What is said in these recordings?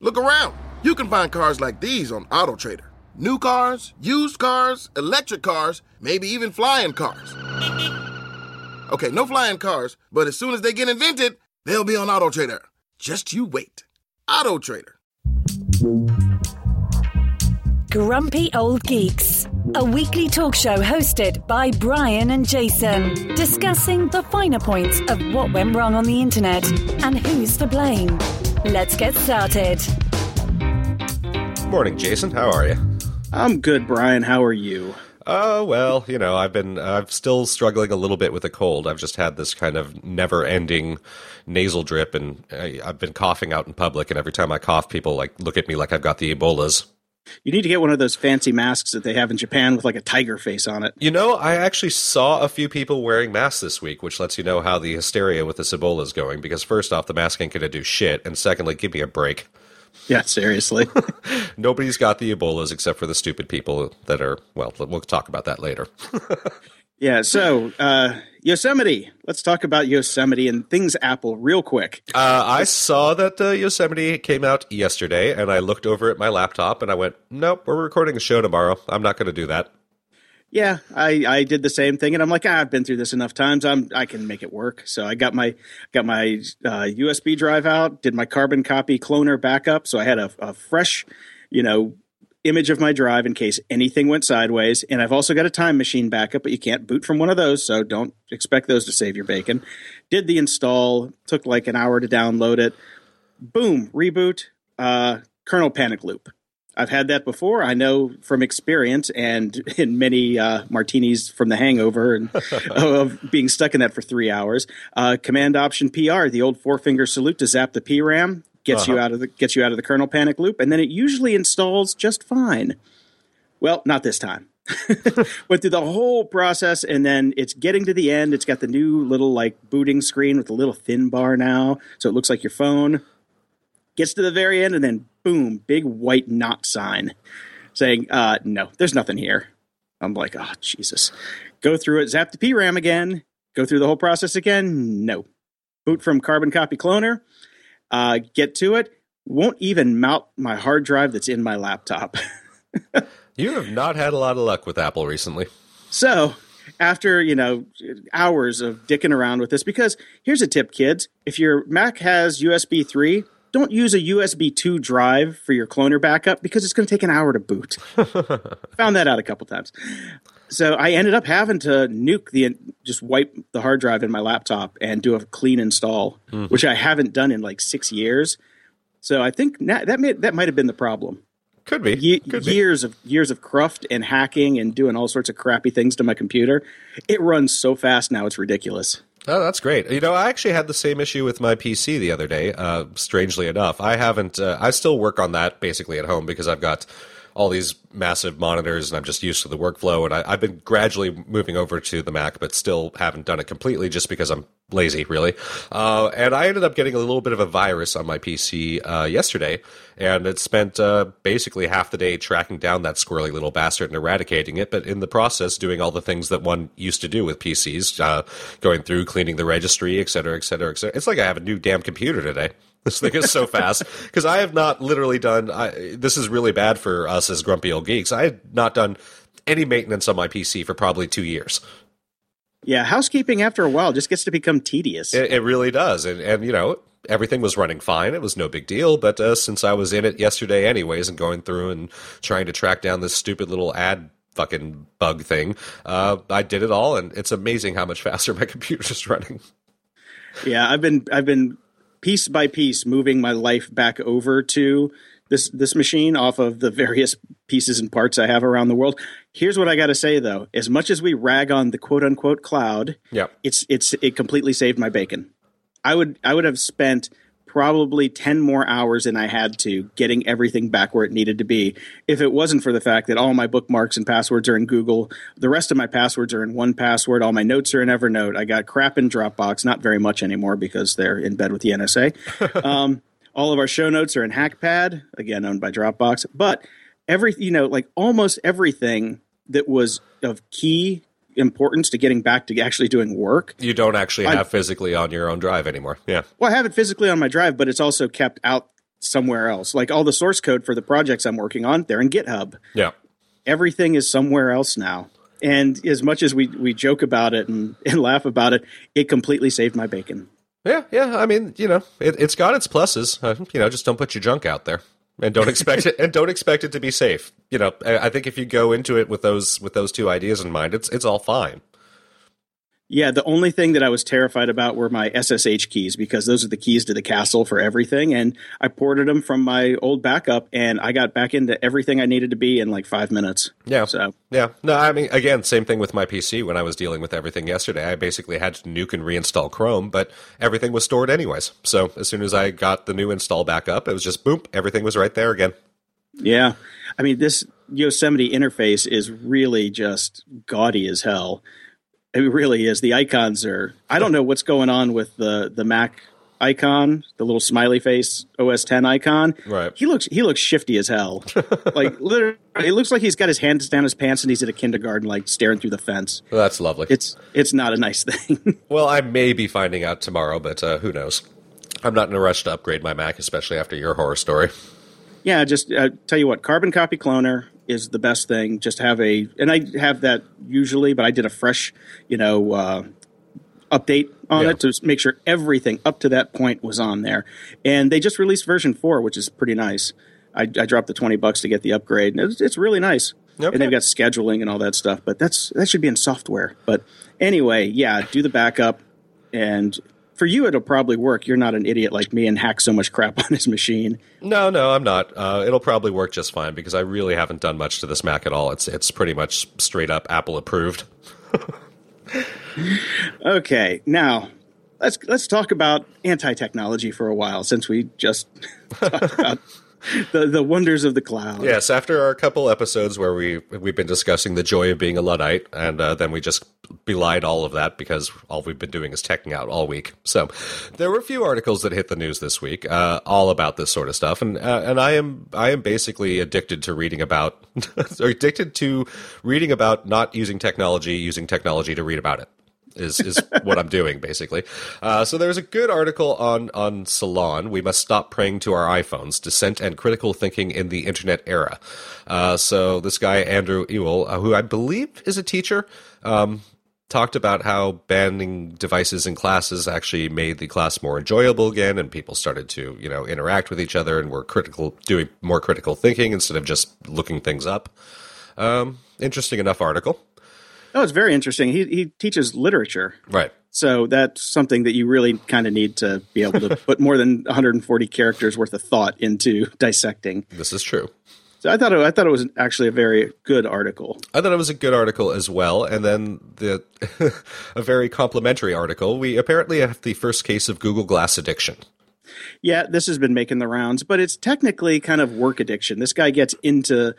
Look around. You can find cars like these on AutoTrader. New cars, used cars, electric cars, maybe even flying cars. Okay, no flying cars, but as soon as they get invented, they'll be on AutoTrader. Just you wait. AutoTrader. Grumpy Old Geeks, a weekly talk show hosted by Brian and Jason, discussing the finer points of what went wrong on the internet and who's to blame. Let's get started. Morning, Jason. How are you? I'm good, Brian. How are you? Uh, well, you know, I've been, I'm still struggling a little bit with a cold. I've just had this kind of never ending nasal drip, and I, I've been coughing out in public, and every time I cough, people like look at me like I've got the Ebolas. You need to get one of those fancy masks that they have in Japan with like a tiger face on it. You know, I actually saw a few people wearing masks this week, which lets you know how the hysteria with this Ebola is going. Because first off, the mask ain't going to do shit, and secondly, give me a break. Yeah, seriously. Nobody's got the Ebolas except for the stupid people that are. Well, we'll talk about that later. yeah. So uh, Yosemite. Let's talk about Yosemite and things Apple real quick. Uh, I saw that uh, Yosemite came out yesterday, and I looked over at my laptop and I went, "Nope, we're recording a show tomorrow. I'm not going to do that." Yeah, I, I did the same thing, and I'm like, ah, I've been through this enough times. I'm I can make it work. So I got my got my uh, USB drive out, did my carbon copy cloner backup, so I had a, a fresh, you know, image of my drive in case anything went sideways. And I've also got a time machine backup, but you can't boot from one of those, so don't expect those to save your bacon. Did the install, took like an hour to download it. Boom, reboot, uh, kernel panic loop. I've had that before. I know from experience and in many uh, martinis from the hangover and of being stuck in that for three hours. Uh, Command Option PR, the old four finger salute to zap the PRAM, gets uh-huh. you out of the gets you out of the kernel panic loop, and then it usually installs just fine. Well, not this time. Went through the whole process, and then it's getting to the end. It's got the new little like booting screen with a little thin bar now, so it looks like your phone. Gets to the very end, and then boom, big white not sign saying, uh, "No, there's nothing here." I'm like, "Oh Jesus!" Go through it, zap the PRAM again, go through the whole process again. No, boot from Carbon Copy Cloner uh, get to it, won't even mount my hard drive that's in my laptop. you have not had a lot of luck with Apple recently. So, after, you know, hours of dicking around with this, because here's a tip, kids. If your Mac has USB 3, don't use a USB 2 drive for your cloner backup because it's going to take an hour to boot. Found that out a couple times so I ended up having to nuke the just wipe the hard drive in my laptop and do a clean install, mm-hmm. which I haven't done in like six years. So I think that may, that might have been the problem. Could be. Ye- Could years be. of years of cruft and hacking and doing all sorts of crappy things to my computer. It runs so fast now; it's ridiculous. Oh, that's great. You know, I actually had the same issue with my PC the other day. Uh, strangely enough, I haven't. Uh, I still work on that basically at home because I've got all these massive monitors, and I'm just used to the workflow. And I, have been gradually moving over to the Mac, but still haven't done it completely just because I'm lazy, really. Uh, and I ended up getting a little bit of a virus on my PC uh, yesterday, and it spent uh, basically half the day tracking down that squirrely little bastard and eradicating it. But in the process, doing all the things that one used to do with PCs, uh, going through, cleaning the registry, et cetera, et cetera, et cetera. It's like I have a new damn computer today. This thing is so fast because I have not literally done. I, this is really bad for us as grumpy old geeks. I had not done any maintenance on my PC for probably two years. Yeah, housekeeping after a while just gets to become tedious. It, it really does, and and you know everything was running fine. It was no big deal. But uh, since I was in it yesterday, anyways, and going through and trying to track down this stupid little ad fucking bug thing, uh, I did it all, and it's amazing how much faster my computer's running. Yeah, I've been I've been piece by piece moving my life back over to this this machine off of the various pieces and parts I have around the world. Here's what I got to say though: as much as we rag on the quote unquote cloud, yeah, it's it's it completely saved my bacon. I would I would have spent probably 10 more hours than I had to getting everything back where it needed to be. If it wasn't for the fact that all my bookmarks and passwords are in Google, the rest of my passwords are in 1Password, all my notes are in Evernote. I got crap in Dropbox, not very much anymore because they're in bed with the NSA. um, all of our show notes are in Hackpad, again owned by Dropbox, but every you know, like almost everything that was of key importance to getting back to actually doing work. You don't actually have I, physically on your own drive anymore. Yeah. Well, I have it physically on my drive, but it's also kept out somewhere else. Like all the source code for the projects I'm working on, they're in GitHub. Yeah. Everything is somewhere else now. And as much as we, we joke about it and, and laugh about it, it completely saved my bacon. Yeah, yeah. I mean, you know, it, it's got its pluses. Uh, you know, just don't put your junk out there, and don't expect it, and don't expect it to be safe. You know, I, think if you go into it with those with those two ideas in mind, it's it's all fine. Yeah, the only thing that I was terrified about were my SSH keys because those are the keys to the castle for everything. And I ported them from my old backup and I got back into everything I needed to be in like five minutes. Yeah. So, Yeah. No, I mean, again, same thing with my PC when I was dealing with everything yesterday. I basically had to nuke and reinstall Chrome, but everything was stored anyways. So as soon as I got the new install back up, it was just boom, everything was right there again. yeah. I mean, this Yosemite interface is really just gaudy as hell. It really is. The icons are, I don't know what's going on with the, the Mac icon, the little smiley face OS 10 icon. Right. He looks he looks shifty as hell. like literally, it looks like he's got his hands down his pants and he's at a kindergarten, like staring through the fence. Well, that's lovely. It's it's not a nice thing. well, I may be finding out tomorrow, but uh, who knows? I'm not in a rush to upgrade my Mac, especially after your horror story. yeah, just uh, tell you what, carbon copy cloner is the best thing. Just have a, and I have that usually, but I did a fresh, you know, uh, update on Yeah. it to make sure everything up to that point was on there. And they just released version four, which is pretty nice. I, I dropped the twenty bucks to get the upgrade, and it's, it's really nice. Okay. And they've got scheduling and all that stuff, but that's that should be in software. But anyway, yeah, do the backup, and for you it'll probably work. You're not an idiot like me and hack so much crap on his machine. No, no, I'm not. Uh, it'll probably work just fine because I really haven't done much to this Mac at all. It's it's pretty much straight up Apple approved. Okay, now let's let's talk about anti-technology for a while since we just talked about the the wonders of the cloud. Yes, after our couple episodes where we we've been discussing the joy of being a luddite, and uh, then we just belied all of that because all we've been doing is teching out all week. So there were a few articles that hit the news this week, uh, all about this sort of stuff, and uh, and I am I am basically addicted to reading about, addicted to reading about not using technology, using technology to read about it is is what I'm doing basically. Uh, so there's a good article on on Salon. We must stop praying to our iPhones. Dissent and critical thinking in the internet era. Uh, so this guy Andrew Ewell, uh, who I believe is a teacher. Um, Talked about how banning devices in classes actually made the class more enjoyable again, and people started to, you know, interact with each other and were critical, doing more critical thinking instead of just looking things up. Um, interesting enough article, Oh, it's very interesting. He he teaches literature. right? So that's something that you really kind of need to be able to put more than 140 characters worth of thought into dissecting. This is true. So I thought it, I thought it was actually a very good article. I thought it was a good article as well, and then the a very complimentary article. We apparently have the first case of Google Glass addiction. Yeah, this has been making the rounds, but it's technically kind of work addiction. This guy gets into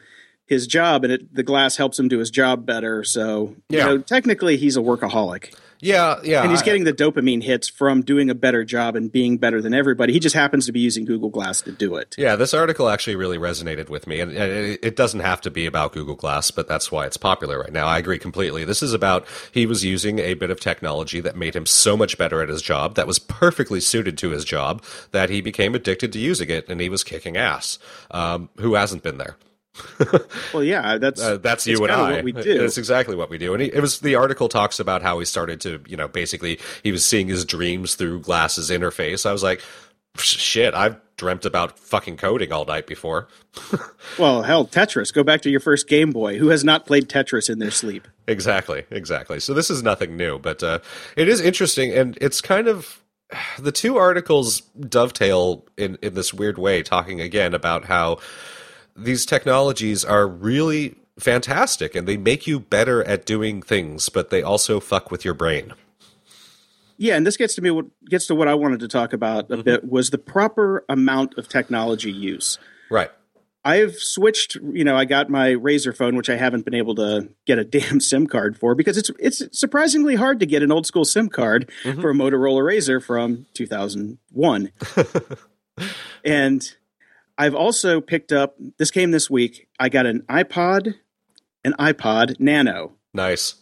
his job, and it, the glass helps him do his job better. So, Yeah. you know, technically, he's a workaholic, Yeah, yeah, and he's getting the dopamine hits from doing a better job and being better than everybody. He just happens to be using Google Glass to do it. Yeah, this article actually really resonated with me, and it doesn't have to be about Google Glass, but that's why it's popular right now. I agree completely. This is about he was using a bit of technology that made him so much better at his job, that was perfectly suited to his job, that he became addicted to using it, and he was kicking ass. Um, who hasn't been there? Well, yeah, that's Uh, that's you and I. What we do. That's exactly what we do. And he, it was the article talks about how he started to, you know, basically he was seeing his dreams through glasses interface. I was like, shit, I've dreamt about fucking coding all night before. Well, hell, Tetris. Go back to your first Game Boy. Who has not played Tetris in their sleep? Exactly, exactly. So this is nothing new, but uh, it is interesting, and it's kind of the two articles dovetail in in this weird way, talking again about how these technologies are really fantastic and they make you better at doing things, but they also fuck with your brain. Yeah, and this gets to me. What gets to what I wanted to talk about a mm-hmm. bit was the proper amount of technology use. Right. I've switched. You know, I got my Razr phone, which I haven't been able to get a damn SIM card for because it's it's surprisingly hard to get an old school SIM card mm-hmm. for a Motorola Razr from 2001. and I've also picked up. This came this week. I got an iPod, an iPod Nano. Nice.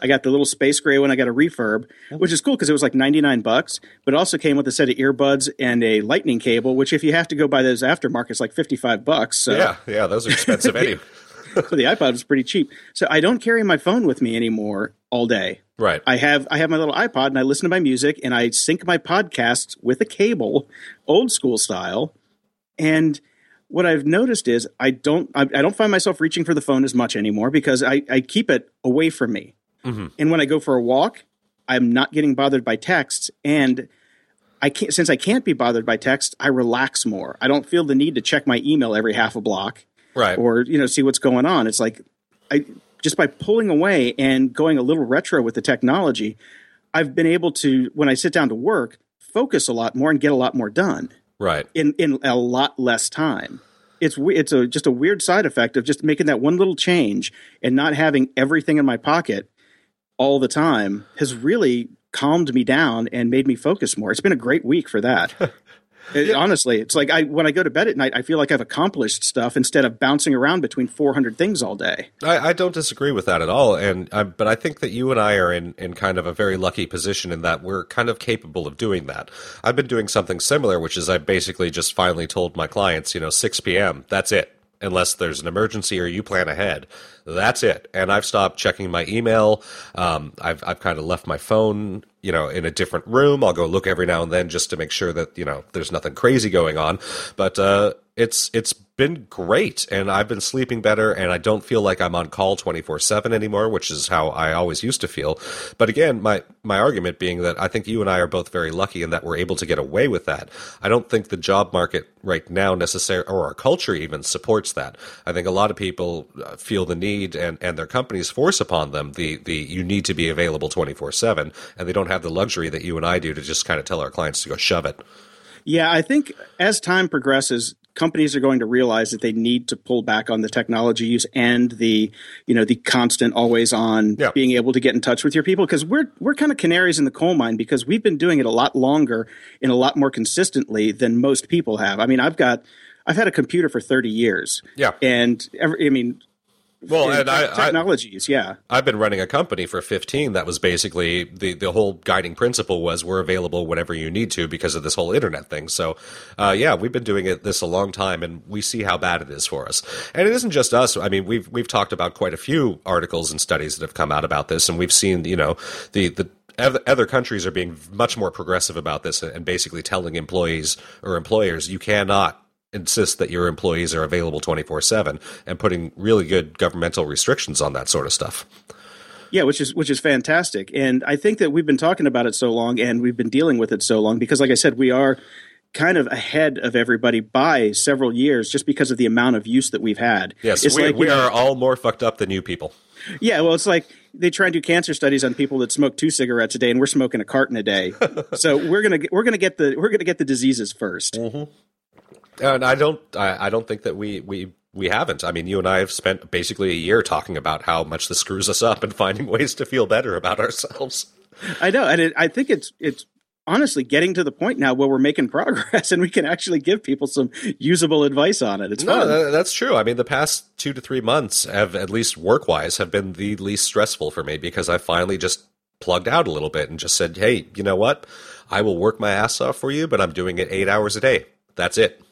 I got the little space gray one. I got a refurb, which is cool because it was like 99 bucks, but it also came with a set of earbuds and a lightning cable, which if you have to go buy those aftermarket, it's like 55 bucks. So, Yeah, yeah, those are expensive anyway. so the iPod was pretty cheap. So I don't carry my phone with me anymore all day. Right. I have I have my little iPod and I listen to my music and I sync my podcasts with a cable, old school style. And what I've noticed is I don't I, I don't find myself reaching for the phone as much anymore because I, I keep it away from me. Mm-hmm. And when I go for a walk, I'm not getting bothered by texts and I can't since I can't be bothered by text, I relax more. I don't feel the need to check my email every half a block Right. or you know see what's going on it's like i just by pulling away and going a little retro with the technology i've been able to when i sit down to work focus a lot more and get a lot more done right. in in a lot less time. It's it's a just a weird side effect of just making that one little change and not having everything in my pocket all the time has really calmed me down and made me focus more. It's been a great week for that It- honestly it's like i when i go to bed at night i feel like i've accomplished stuff instead of bouncing around between 400 things all day I, I don't disagree with that at all, and I, but I think that you and I are in, in kind of a very lucky position in that we're kind of capable of doing that. I've been doing something similar, which is I basically just finally told my clients, you know, 6 p.m. That's it, unless there's an emergency or you plan ahead. That's it, and I've stopped checking my email. Um, I've I've kind of left my phone, you know, in a different room. I'll go look every now and then just to make sure that you know there's nothing crazy going on. But uh, it's it's been great and I've been sleeping better and I don't feel like I'm on call 24/7 anymore which is how I always used to feel. But again my my argument being that I think you and I are both very lucky in that we're able to get away with that. I don't think the job market right now necessarily or our culture even supports that. I think a lot of people uh, feel the need and and their companies force upon them the the you need to be available 24/7 and they don't have the luxury that you and I do to just kind of tell our clients to go shove it. Yeah, I think as time progresses, companies are going to realize that they need to pull back on the technology use and the, you know, the constant always on Yeah. being able to get in touch with your people because we're we're kind of canaries in the coal mine because we've been doing it a lot longer and a lot more consistently than most people have. I mean, I've got I've had a computer for 30 years. Yeah. And every, I mean, well and I, I technologies, yeah. I've been running a company for 15 that was basically the, the whole guiding principle was we're available whenever you need to because of this whole internet thing. So, uh, yeah, we've been doing it this a long time and we see how bad it is for us. And it isn't just us. I mean, we've, we've talked about quite a few articles and studies that have come out about this and we've seen, you know, the, the, other countries are being much more progressive about this and basically telling employees or employers you cannot insist that your employees are available 24/7 and putting really good governmental restrictions on that sort of stuff. Yeah, which is which is fantastic, and I think that we've been talking about it so long, and we've been dealing with it so long because, like I said, we are kind of ahead of everybody by several years just because of the amount of use that we've had. Yes, it's we, like, we know- are all more fucked up than you people. Yeah, well, it's like they try and do cancer studies on people that smoke two cigarettes a day, and we're smoking a carton a day. so we're gonna get, we're gonna get the we're gonna get the diseases 1st And I don't I, I don't think that we we we haven't. I mean, you and I have spent basically a year talking about how much this screws us up and finding ways to feel better about ourselves. I know, and it, I think it's it's honestly getting to the point now where we're making progress, and we can actually give people some usable advice on it. It's No, fun. that's true. I mean, the past two to three months have, at least work wise, have been the least stressful for me because I finally just plugged out a little bit and just said, hey, you know what? I will work my ass off for you, but I'm doing it eight hours a day. That's it.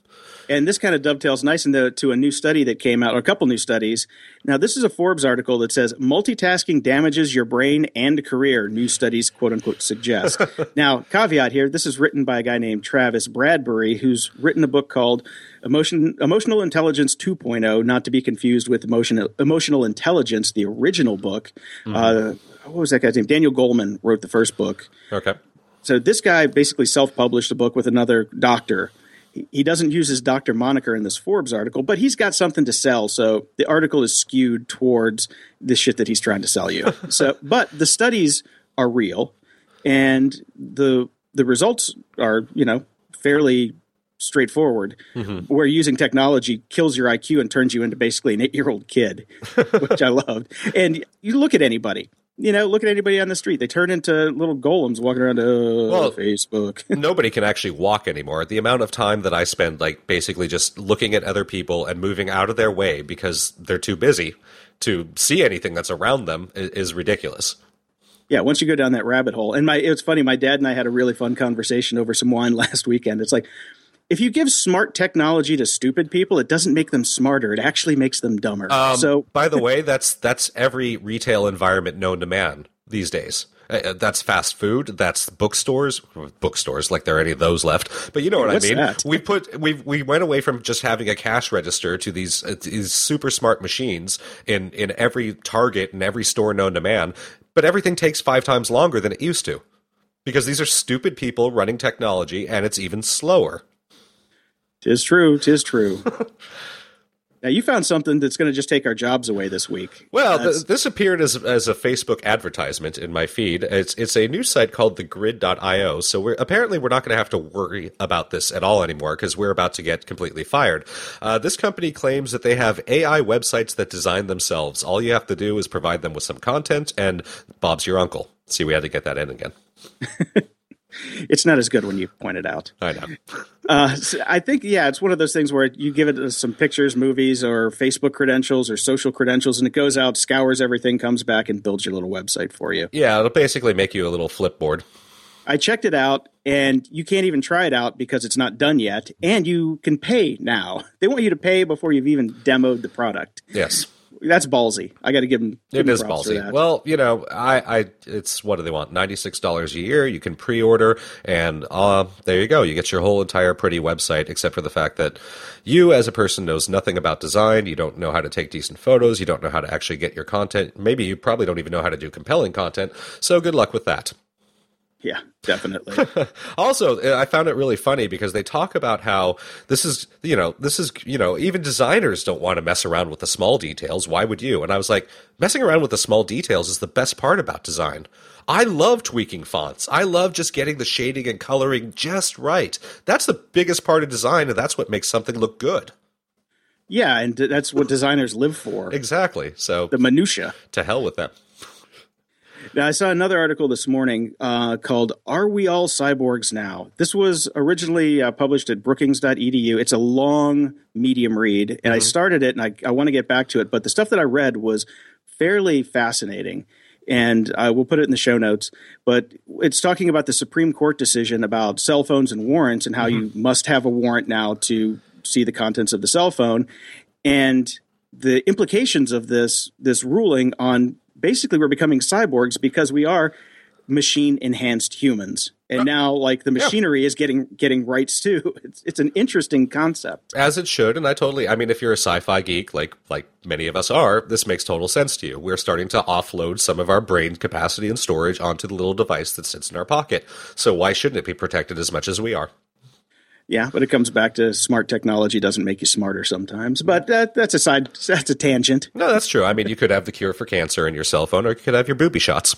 And this kind of dovetails nice into to a new study that came out, or a couple new studies. Now, this is a Forbes article that says multitasking damages your brain and career. New studies, quote unquote, suggest. now, caveat here: this is written by a guy named Travis Bradberry, who's written a book called "Emotion Emotional Intelligence 2.0," not to be confused with Emotional Emotional Intelligence, the original book. Uh, what was that guy's name? Daniel Goleman wrote the first book Okay. so this guy basically self-published a book with another doctor. He- doesn't use his doctor moniker in this Forbes article, but he's got something to sell. So the article is skewed towards the shit that he's trying to sell you. so, but the studies are real, and the the results are you know fairly straightforward. Mm-hmm. Where using technology kills your IQ and turns you into basically an eight year old kid, which I loved. And you look at anybody. You know, look at anybody on the street. They turn into little golems walking around uh, Well- Facebook. Nobody can actually walk anymore. The amount of time that I spend, like, basically just looking at other people and moving out of their way because they're too busy to see anything that's around them i- is ridiculous. Yeah, once you go down that rabbit hole, and my it's funny. My dad and I had a really fun conversation over some wine last weekend. It's like if you give smart technology to stupid people, it doesn't make them smarter. It actually makes them dumber. Um, so, by the way, that's that's every retail environment known to man these days. Uh, uh, that's fast food. That's bookstores. Bookstores, like there are any of those left. But you know what What's I mean. that? We put we we went away from just having a cash register to these uh, these super smart machines in in every Target and every store known to man. But everything takes five times longer than it used to because these are stupid people running technology, and it's even slower. Tis true, tis true. now you found something that's going to just take our jobs away this week. Well, th- this appeared as as a Facebook advertisement in my feed. It's it's a new site called thegrid.io. So we're apparently we're not going to have to worry about this at all anymore because we're about to get completely fired. Uh, this company claims that they have AI websites that design themselves. All you have to do is provide them with some content, and Bob's your uncle. See, we had to get that in again. it's not as good when you point it out. I know. Uh, so I think, yeah, it's one of those things where you give it some pictures, movies, or Facebook credentials or social credentials, and it goes out, scours everything, comes back, and builds your little website for you. Yeah, it'll basically make you a little flipboard. I checked it out, and you can't even try it out because it's not done yet, and you can pay now. They want you to pay before you've even demoed the product. Yes. That's ballsy. I got to give them. It is ballsy. Well, you know, I, I, it's what do they want? Ninety six dollars a year. You can pre-order, and uh, there you go. You get your whole entire pretty website, except for the fact that you, as a person, knows nothing about design. You don't know how to take decent photos. You don't know how to actually get your content. Maybe you probably don't even know how to do compelling content. So good luck with that. Yeah, definitely. Also, I found it really funny because they talk about how this is, you know, this is, you know, even designers don't want to mess around with the small details. Why would you? And I was like, messing around with the small details is the best part about design. I love tweaking fonts. I love just getting the shading and coloring just right. That's the biggest part of design, and that's what makes something look good. yeah, and that's what designers live for. Exactly. So, The minutia. to hell with that. Now, I saw another article this morning uh, called "Are We All Cyborgs Now?" This was originally uh, published at Brookings.edu. It's a long, medium read, and I started it, and I, I want to get back to it. But the stuff that I read was fairly fascinating, and I will put it in the show notes. But it's talking about the Supreme Court decision about cell phones and warrants, and how you must have a warrant now to see the contents of the cell phone, and the implications of this this ruling on basically we're becoming cyborgs because we are machine enhanced humans. And now like the machinery is getting getting rights too. It's, it's an interesting concept. As it should and i totally i mean if you're a sci-fi geek like like many of us are this makes total sense to you. We're starting to offload some of our brain capacity and storage onto the little device that sits in our pocket. So why shouldn't it be protected as much as we are yeah but it comes back to smart technology doesn't make you smarter sometimes but that, that's a side that's a tangent no that's true i mean you could have the cure for cancer in your cell phone or you could have your booby shots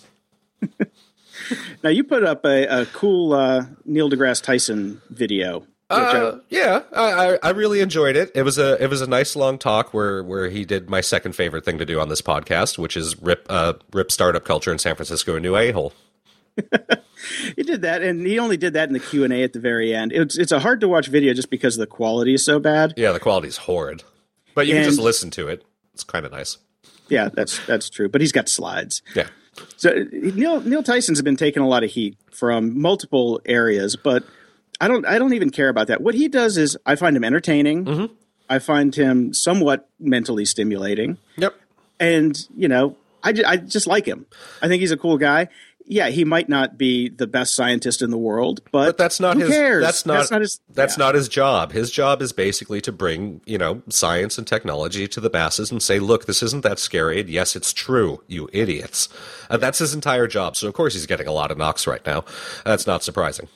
now you put up a, a cool uh, neil degrasse tyson video which I- Uh, yeah, I, I I really enjoyed it. It was a it was a nice long talk where where he did my second favorite thing to do on this podcast, which is rip uh rip startup culture in San Francisco a new a hole. He did that, and he only did that in the Q and A at the very end. It's it's a hard to watch video just because the quality is so bad. Yeah, the quality is horrid, but you can just listen to it. It's kind of nice. Yeah, that's that's true. But he's got slides. Yeah. So Neil Neil Tyson's been taking a lot of heat from multiple areas, but I don't I don't even care about that. What he does is I find him entertaining. Mm-hmm. I find him somewhat mentally stimulating, Yep. and you know I, I just like him. I think he's a cool guy. Yeah, he might not be the best scientist in the world, but, But that's not who his. Cares? That's not. That's not his. That's yeah. not his job. His job is basically to bring you know science and technology to the masses and say, look, this isn't that scary. And yes, it's true. You idiots. Uh, that's his entire job. So of course he's getting a lot of knocks right now. That's not surprising.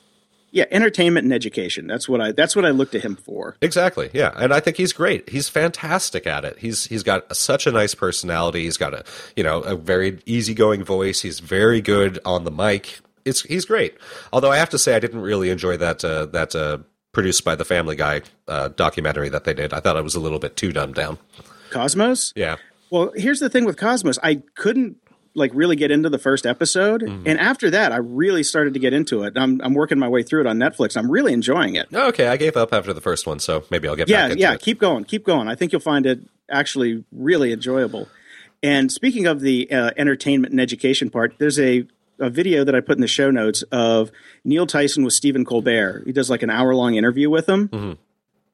Yeah, entertainment and education. That's what I. That's what I look to him for. Exactly. Yeah, and I think he's great. He's fantastic at it. He's he's got such a nice personality. He's got a you know a very easygoing voice. He's very good on the mic. It's he's great. Although I have to say I didn't really enjoy that uh, that uh, produced by the Family Guy uh, documentary that they did. I thought it was a little bit too dumbed down. Cosmos. Yeah. Well, here's the thing with Cosmos. I couldn't like really get into the first episode, Mm-hmm. and after that, I really started to get into it. I'm I'm working my way through it on Netflix. I'm really enjoying it. Okay, I gave up after the first one, so maybe I'll get Yeah, back into yeah. it. Keep going, keep going. I think you'll find it actually really enjoyable. And speaking of the uh, entertainment and education part, there's a a video that I put in the show notes of Neil Tyson with Stephen Colbert. He does like an hour long interview with him. Mm-hmm.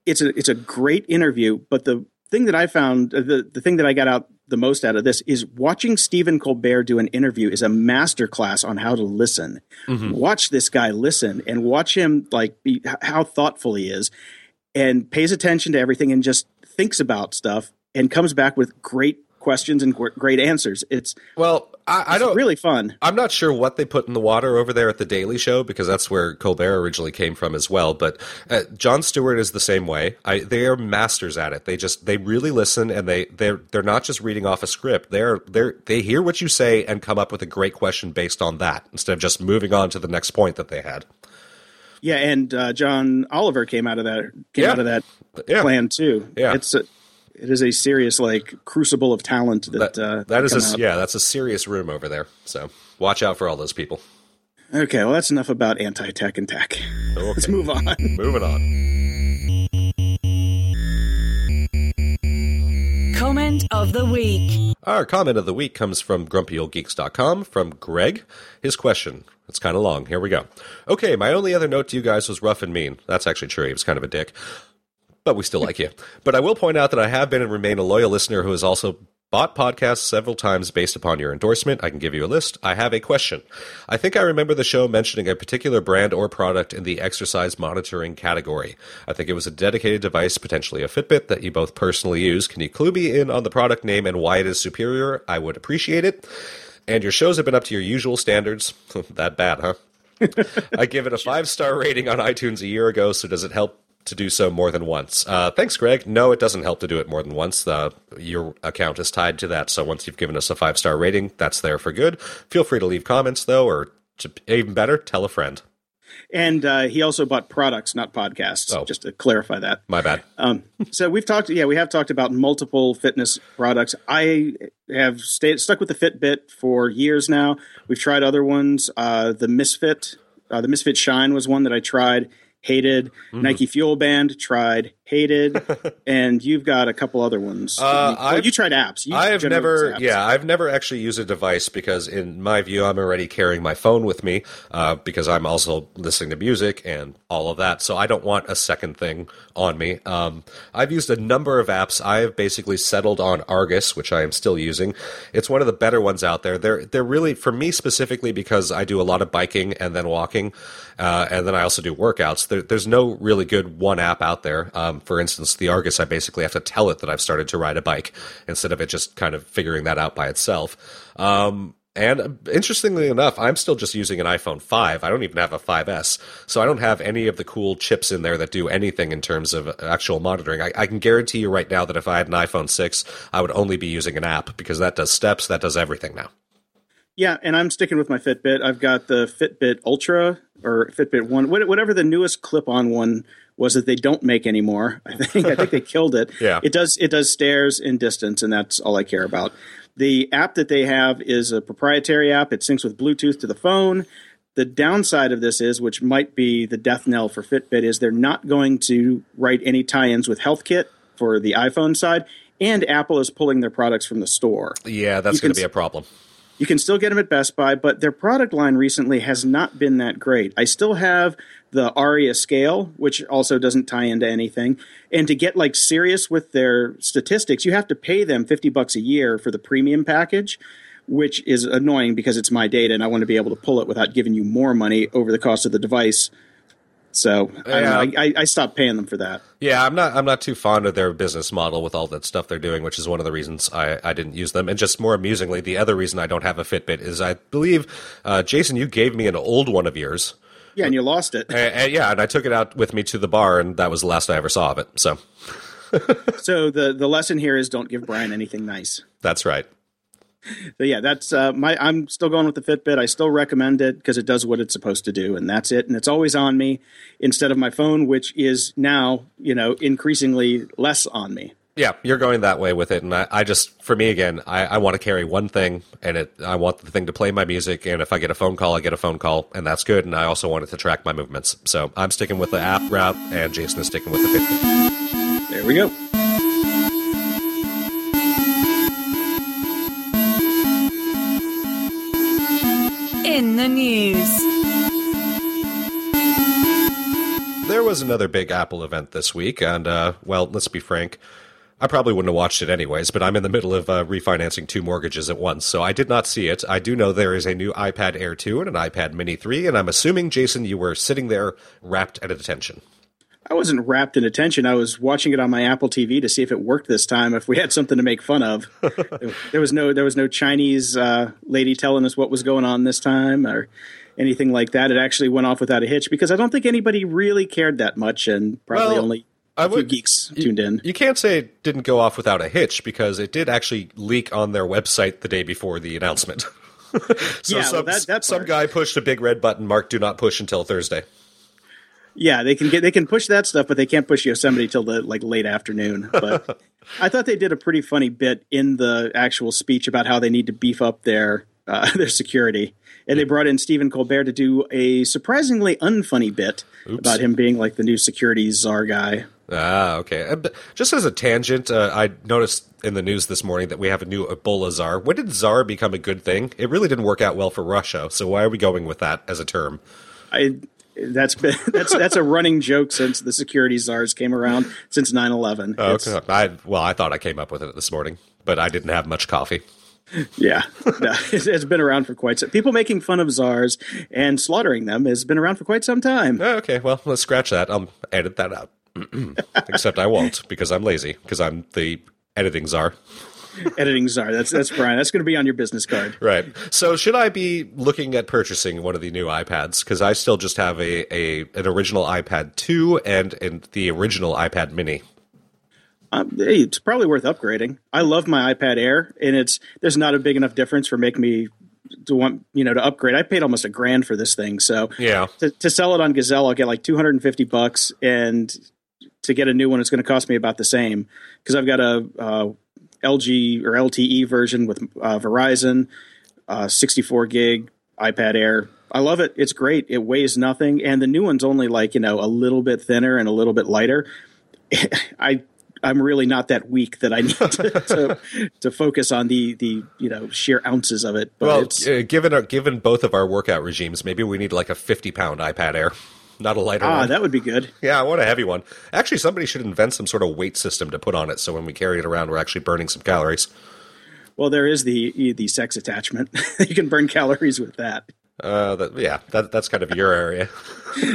It's a it's a great interview, but the thing that I found uh, the the thing that I got out the most out of this is watching Stephen Colbert do an interview is a masterclass on how to listen. Mm-hmm. Watch this guy listen and watch him like be how thoughtful he is and pays attention to everything and just thinks about stuff and comes back with great questions and great answers. It's, Well, I, I it's don't really fun. I'm not sure what they put in the water over there at the Daily Show because that's where Colbert originally came from as well. But uh, Jon Stewart is the same way. I, they are masters at it. They just they really listen and they they're they're not just reading off a script. They're they're they hear what you say and come up with a great question based on that instead of just moving on to the next point that they had. Yeah, and uh, John Oliver came out of that came Yeah. out of that Yeah. plan too. Yeah. it's a, it is a serious like crucible of talent that That, uh, that is a, yeah, that's a serious room over there. So watch out for all those people. Okay, well that's enough about anti tech and tech. Let's move on. Moving on. Comment of the week. Our comment of the week comes from grumpyoldgeeks.com from Greg. His question. It's kind of long. Here we go. Okay, my only other note to you guys was rough and mean. That's actually true. He was kind of a dick. But we still like you. But I will point out that I have been and remain a loyal listener who has also bought podcasts several times based upon your endorsement. I can give you a list. I have a question. I think I remember the show mentioning a particular brand or product in the exercise monitoring category. I think it was a dedicated device, potentially a Fitbit, that you both personally use. Can you clue me in on the product name and why it is superior? I would appreciate it. And your shows have been up to your usual standards. that bad, huh? I give it a five star rating on iTunes a year ago, so does it help to do so more than once? Uh, thanks, Greg. No, it doesn't help to do it more than once. Uh, your account is tied to that, so once you've given us a five star rating, that's there for good. Feel free to leave comments, though, or to, even better, tell a friend. And uh, he also bought products, not podcasts. Oh. Just to clarify that. My bad. Um, so we've talked, yeah, we have talked about multiple fitness products. I have stayed stuck with the Fitbit for years now. We've tried other ones. Uh, the Misfit, uh, the Misfit Shine was one that I tried, hated. Mm-hmm. Nike Fuel Band tried, hated, and you've got a couple other ones. Uh, Well, I've- you tried apps. You I've never, apps. yeah, I've never actually used a device because, in my view, I'm already carrying my phone with me uh, because I'm also listening to music and all of that. So I don't want a second thing on me. Um, I've used a number of apps. I've basically settled on Argus, which I am still using. It's one of the better ones out there. They're they're really for me specifically because I do a lot of biking and then walking, uh, and then I also do workouts. There, there's no really good one app out there. Um, for instance, the Argus, I basically have to tell it that I've started to ride a bike instead of it just kind of figuring that out by itself. Um, and interestingly enough, I'm still just using an iPhone 5. I don't even have a 5S. So I don't have any of the cool chips in there that do anything in terms of actual monitoring. I, I can guarantee you right now that if I had an iPhone 6, I would only be using an app because that does steps, that does everything now. Yeah, and I'm sticking with my Fitbit. I've got the Fitbit Ultra or Fitbit One, whatever the newest clip-on one was that they don't make anymore. I think I think they killed it. Yeah. it does it does stairs and distance, and that's all I care about. The app that they have is a proprietary app. It syncs with Bluetooth to the phone. The downside of this is, which might be the death knell for Fitbit, is they're not going to write any tie-ins with HealthKit for the iPhone side, and Apple is pulling their products from the store. Yeah, that's going to be a problem. You can still get them at Best Buy, but their product line recently has not been that great. I still have the Aria scale, which also doesn't tie into anything. And to get like serious with their statistics, you have to pay them 50 bucks a year for the premium package, which is annoying because it's my data and I want to be able to pull it without giving you more money over the cost of the device. So I, I, I, I stopped paying them for that. Yeah, I'm not. I'm not too fond of their business model with all that stuff they're doing, which is one of the reasons I, I didn't use them. And just more amusingly, the other reason I don't have a Fitbit is I believe, uh, Jason, you gave me an old one of yours. Yeah, and you lost it. And, and yeah, and I took it out with me to the bar, and that was the last I ever saw of it. So so the, the lesson here is don't give Brian anything nice. that's right. So yeah, that's uh, my. I'm still going with the Fitbit. I still recommend it because it does what it's supposed to do, and that's it. And it's always on me instead of my phone, which is now you know increasingly less on me. Yeah, you're going that way with it, and I, I just, for me again, I, I want to carry one thing, and it, I want the thing to play my music, and if I get a phone call, I get a phone call, and that's good. And I also want it to track my movements, so I'm sticking with the app route, and Jason is sticking with the Fitbit. There we go. in the news. There was another big Apple event this week, and, uh, well, let's be frank. I probably wouldn't have watched it anyways, but I'm in the middle of uh, refinancing two mortgages at once, so I did not see it. I do know there is a new iPad Air 2 and an iPad Mini 3, and I'm assuming, Jason, you were sitting there rapt at attention. I wasn't rapt in attention. I was watching it on my Apple TV to see if it worked this time. If we had something to make fun of, there was no there was no Chinese uh, lady telling us what was going on this time or anything like that. It actually went off without a hitch because I don't think anybody really cared that much, and probably Well, only I would- geeks tuned in. You can't say it didn't go off without a hitch because it did actually leak on their website the day before the announcement. so Yeah, well, some, that- that some guy pushed a big red button marked "Do not push until Thursday." Yeah, they can get they can push that stuff, but they can't push Yosemite till the like late afternoon. But I thought they did a pretty funny bit in the actual speech about how they need to beef up their uh, their security, and they brought in Stephen Colbert to do a surprisingly unfunny bit about him being like the new security czar guy. Ah, okay. Just as a tangent, uh, I noticed in the news this morning that we have a new Ebola czar. When did czar become a good thing? It really didn't work out well for Russia, so why are we going with that as a term? I that's been that's that's a running joke since the security czars came around since 9-11. Oh, okay. I, well, I thought I came up with it this morning, but I didn't have much coffee. Yeah, no, it's, it's been around for quite some. People making fun of czars and slaughtering them has been around for quite some time. Oh, okay, well, let's scratch that. I'll edit that out. Except I won't because I'm lazy because I'm the editing czar. Editing czar. That's that's Brian. That's going to be on your business card. Right. So should I be looking at purchasing one of the new iPads? Because I still just have a, a an original iPad 2 and, and the original iPad Mini. Um, hey, it's probably worth upgrading. I love my iPad Air, and it's there's not a big enough difference for making me to want you know to upgrade. I paid almost a grand for this thing, so Yeah. to, to sell it on Gazelle, I'll get like 250 bucks, and to get a new one, it's going to cost me about the same because I've got a uh, LG or LTE version with uh, Verizon, uh, 64 gig iPad Air. I love it. It's great. It weighs nothing, and the new one's only like you know a little bit thinner and a little bit lighter. I I'm really not that weak that I need to, to, to focus on the the you know sheer ounces of it. But Well, uh, given our, given both of our workout regimes, maybe we need like a 50 pound iPad Air, not a lighter ah, one. that would be good. yeah, I want a heavy one. Actually, somebody should invent some sort of weight system to put on it so when we carry it around, we're actually burning some calories. Well, there is the the sex attachment. you can burn calories with that. Uh, that, yeah, that, that's kind of your area.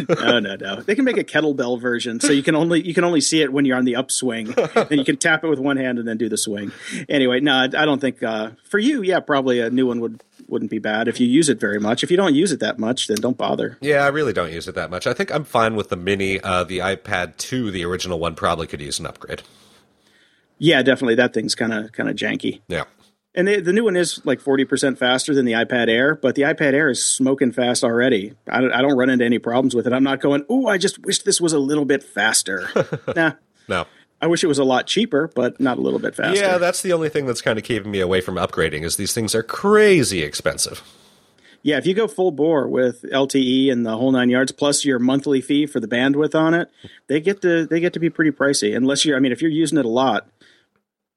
No, no, no. They can make a kettlebell version, so you can only you can only see it when you're on the upswing, and you can tap it with one hand and then do the swing. Anyway, no, I I don't think uh, for you, yeah, probably a new one would wouldn't be bad if you use it very much. If you don't use it that much, then don't bother. Yeah, I really don't use it that much. I think I'm fine with the mini. Uh, the iPad 2, the original one, probably could use an upgrade. Yeah, definitely. That thing's kind of kind of janky. Yeah. And they, the new one is like 40% faster than the iPad Air, but the iPad Air is smoking fast already. I don't, I don't run into any problems with it. I'm not going, oh, I just wish this was a little bit faster. nah, No. I wish it was a lot cheaper, but not a little bit faster. Yeah, that's the only thing that's kind of keeping me away from upgrading is these things are crazy expensive. Yeah, if you go full bore with LTE and the whole nine yards, plus your monthly fee for the bandwidth on it, they get to they get to be pretty pricey. Unless you're, I mean, if you're using it a lot,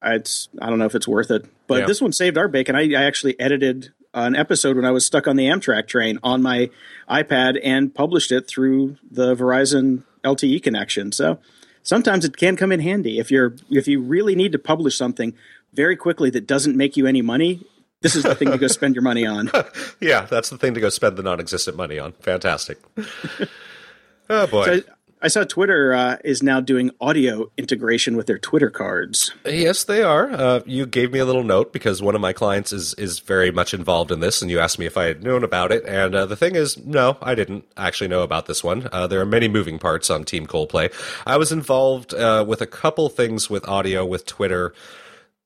it's I don't know if it's worth it. But Yeah. this one saved our bacon. I, I actually edited an episode when I was stuck on the Amtrak train on my iPad and published it through the Verizon LTE connection. So sometimes it can come in handy if you're if you really need to publish something very quickly that doesn't make you any money. This is the thing to go spend your money on. Yeah, that's the thing to go spend the non-existent money on. Fantastic. oh boy. I, I saw Twitter uh, is now doing audio integration with their Twitter cards. Yes, they are. Uh, you gave me a little note because one of my clients is is very much involved in this, and you asked me if I had known about it. And uh, the thing is, no, I didn't actually know about this one. Uh, there are many moving parts on Team Coldplay. I was involved uh, with a couple things with audio with Twitter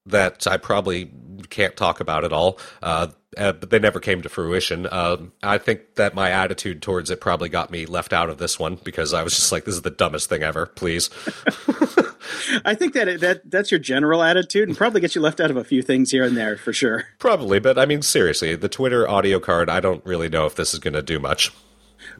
that I probably can't talk about at all. Uh, uh, but they never came to fruition. Um, I think that my attitude towards it probably got me left out of this one because I was just like, "This is the dumbest thing ever." Please. I think that that that's your general attitude, and probably gets you left out of a few things here and there for sure. Probably, but I mean, seriously, the Twitter audio card, I don't really know if this is going to do much.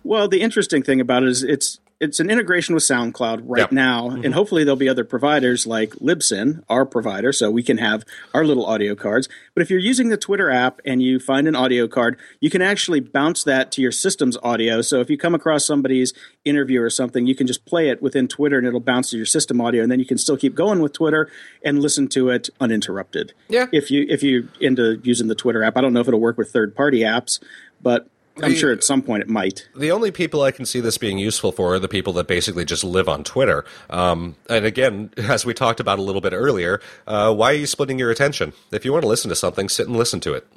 Well, the interesting thing about it is it's it's an integration with SoundCloud right Yep. now, and mm-hmm. hopefully there'll be other providers like Libsyn, our provider, so we can have our little audio cards. But if you're using the Twitter app and you find an audio card, you can actually bounce that to your system's audio. So if you come across somebody's interview or something, you can just play it within Twitter, and it'll bounce to your system audio, and then you can still keep going with Twitter and listen to it uninterrupted. Yeah. If you if you into using the Twitter app, I don't know if it'll work with third party apps, but I'm The- sure at some point it might. The only people I can see this being useful for are the people that basically just live on Twitter. Um, and again, as we talked about a little bit earlier, uh, why are you splitting your attention? If you want to listen to something, sit and listen to it.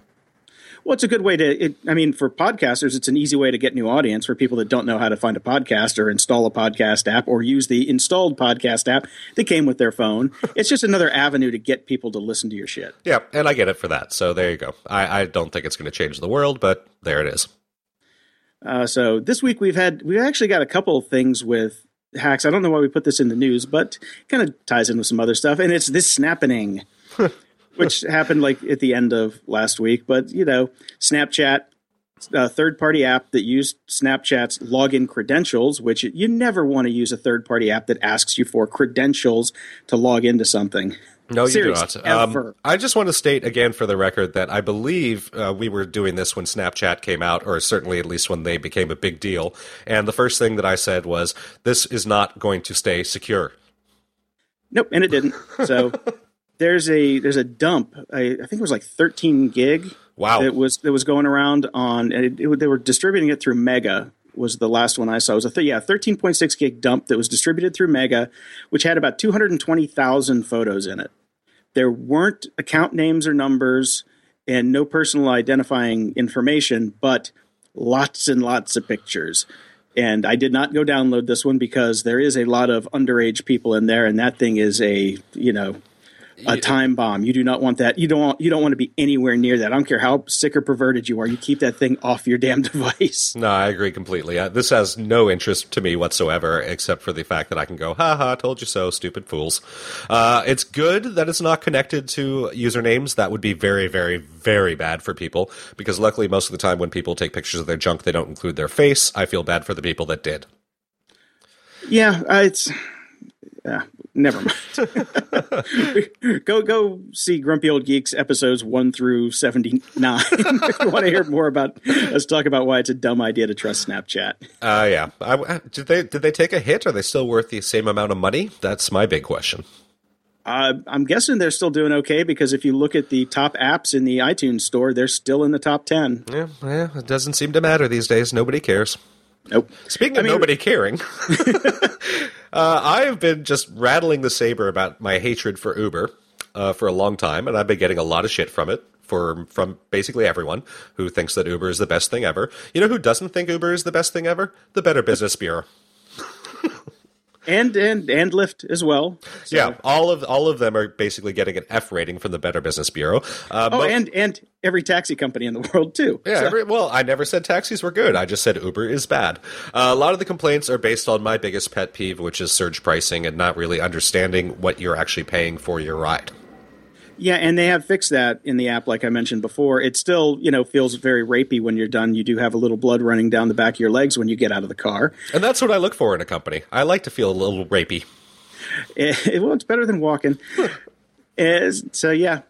Well, it's a good way to. It, I mean, for podcasters, it's an easy way to get new audience. For people that don't know how to find a podcast or install a podcast app or use the installed podcast app that came with their phone, it's just another avenue to get people to listen to your shit. Yeah, and I get it for that. So there you go. I, I don't think it's going to change the world, but there it is. Uh, so this week we've had we actually got a couple of things with hacks. I don't know why we put this in the news, but kind of ties in with some other stuff. And it's this snapping, which happened like at the end of last week. But you know, Snapchat, a third party app that used Snapchat's login credentials, which you never want to use a third party app that asks you for credentials to log into something. No, you do not. Um, I just want to state again for the record that I believe uh, we were doing this when Snapchat came out, or certainly at least when they became a big deal. And the first thing that I said was, this is not going to stay secure. Nope, and it didn't. So there's a there's a dump. I, I think it was like 13 gig. Wow. That was that was going around on, and it, it, they were distributing it through Mega. Was the last one I saw? It was a th- yeah 13.6 gig dump that was distributed through Mega, which had about 220,000 photos in it. There weren't account names or numbers, and no personal identifying information, but lots and lots of pictures. And I did not go download this one because there is a lot of underage people in there, and that thing is a you know a time bomb. You do not want that. You don't want you don't want to be anywhere near that. I don't care how sick or perverted you are. You keep that thing off your damn device. No, I agree completely. Uh, this has no interest to me whatsoever, except for the fact that I can go, ha ha, told you so, stupid fools. Uh, it's good that it's not connected to usernames. That would be very, very, very bad for people, because luckily, most of the time when people take pictures of their junk, they don't include their face. I feel bad for the people that did. Yeah, uh, it's yeah. Never mind. go go see Grumpy Old Geeks episodes one through seventy nine if you want to hear more about us talk about why it's a dumb idea to trust Snapchat. Uh, yeah. I, I- did they did they take a hit? Are they still worth the same amount of money? That's my big question. Uh, I'm guessing they're still doing okay because if you look at the top apps in the iTunes store, they're still in the top ten. Yeah, yeah, it doesn't seem to matter these days. Nobody cares. Nope. Speaking of mean- nobody caring, uh, I have been just rattling the saber about my hatred for Uber uh, for a long time, and I've been getting a lot of shit from it. For from basically everyone who thinks that Uber is the best thing ever. You know who doesn't think Uber is the best thing ever? The Better Business Bureau. And and and Lyft as well. So- Yeah, all of all of them are basically getting an F rating from the Better Business Bureau. Uh, Oh, mo- and and every taxi company in the world too. Yeah, So- every, well, I never said taxis were good. I just said Uber is bad. Uh, a lot of the complaints are based on my biggest pet peeve, which is surge pricing and not really understanding what you're actually paying for your ride. Yeah, and they have fixed that in the app, like I mentioned before. It still, you know, feels very rapey when you're done. You do have a little blood running down the back of your legs when you get out of the car. And that's what I look for in a company. I like to feel a little rapey. It well, it's better than walking. Eh, so yeah,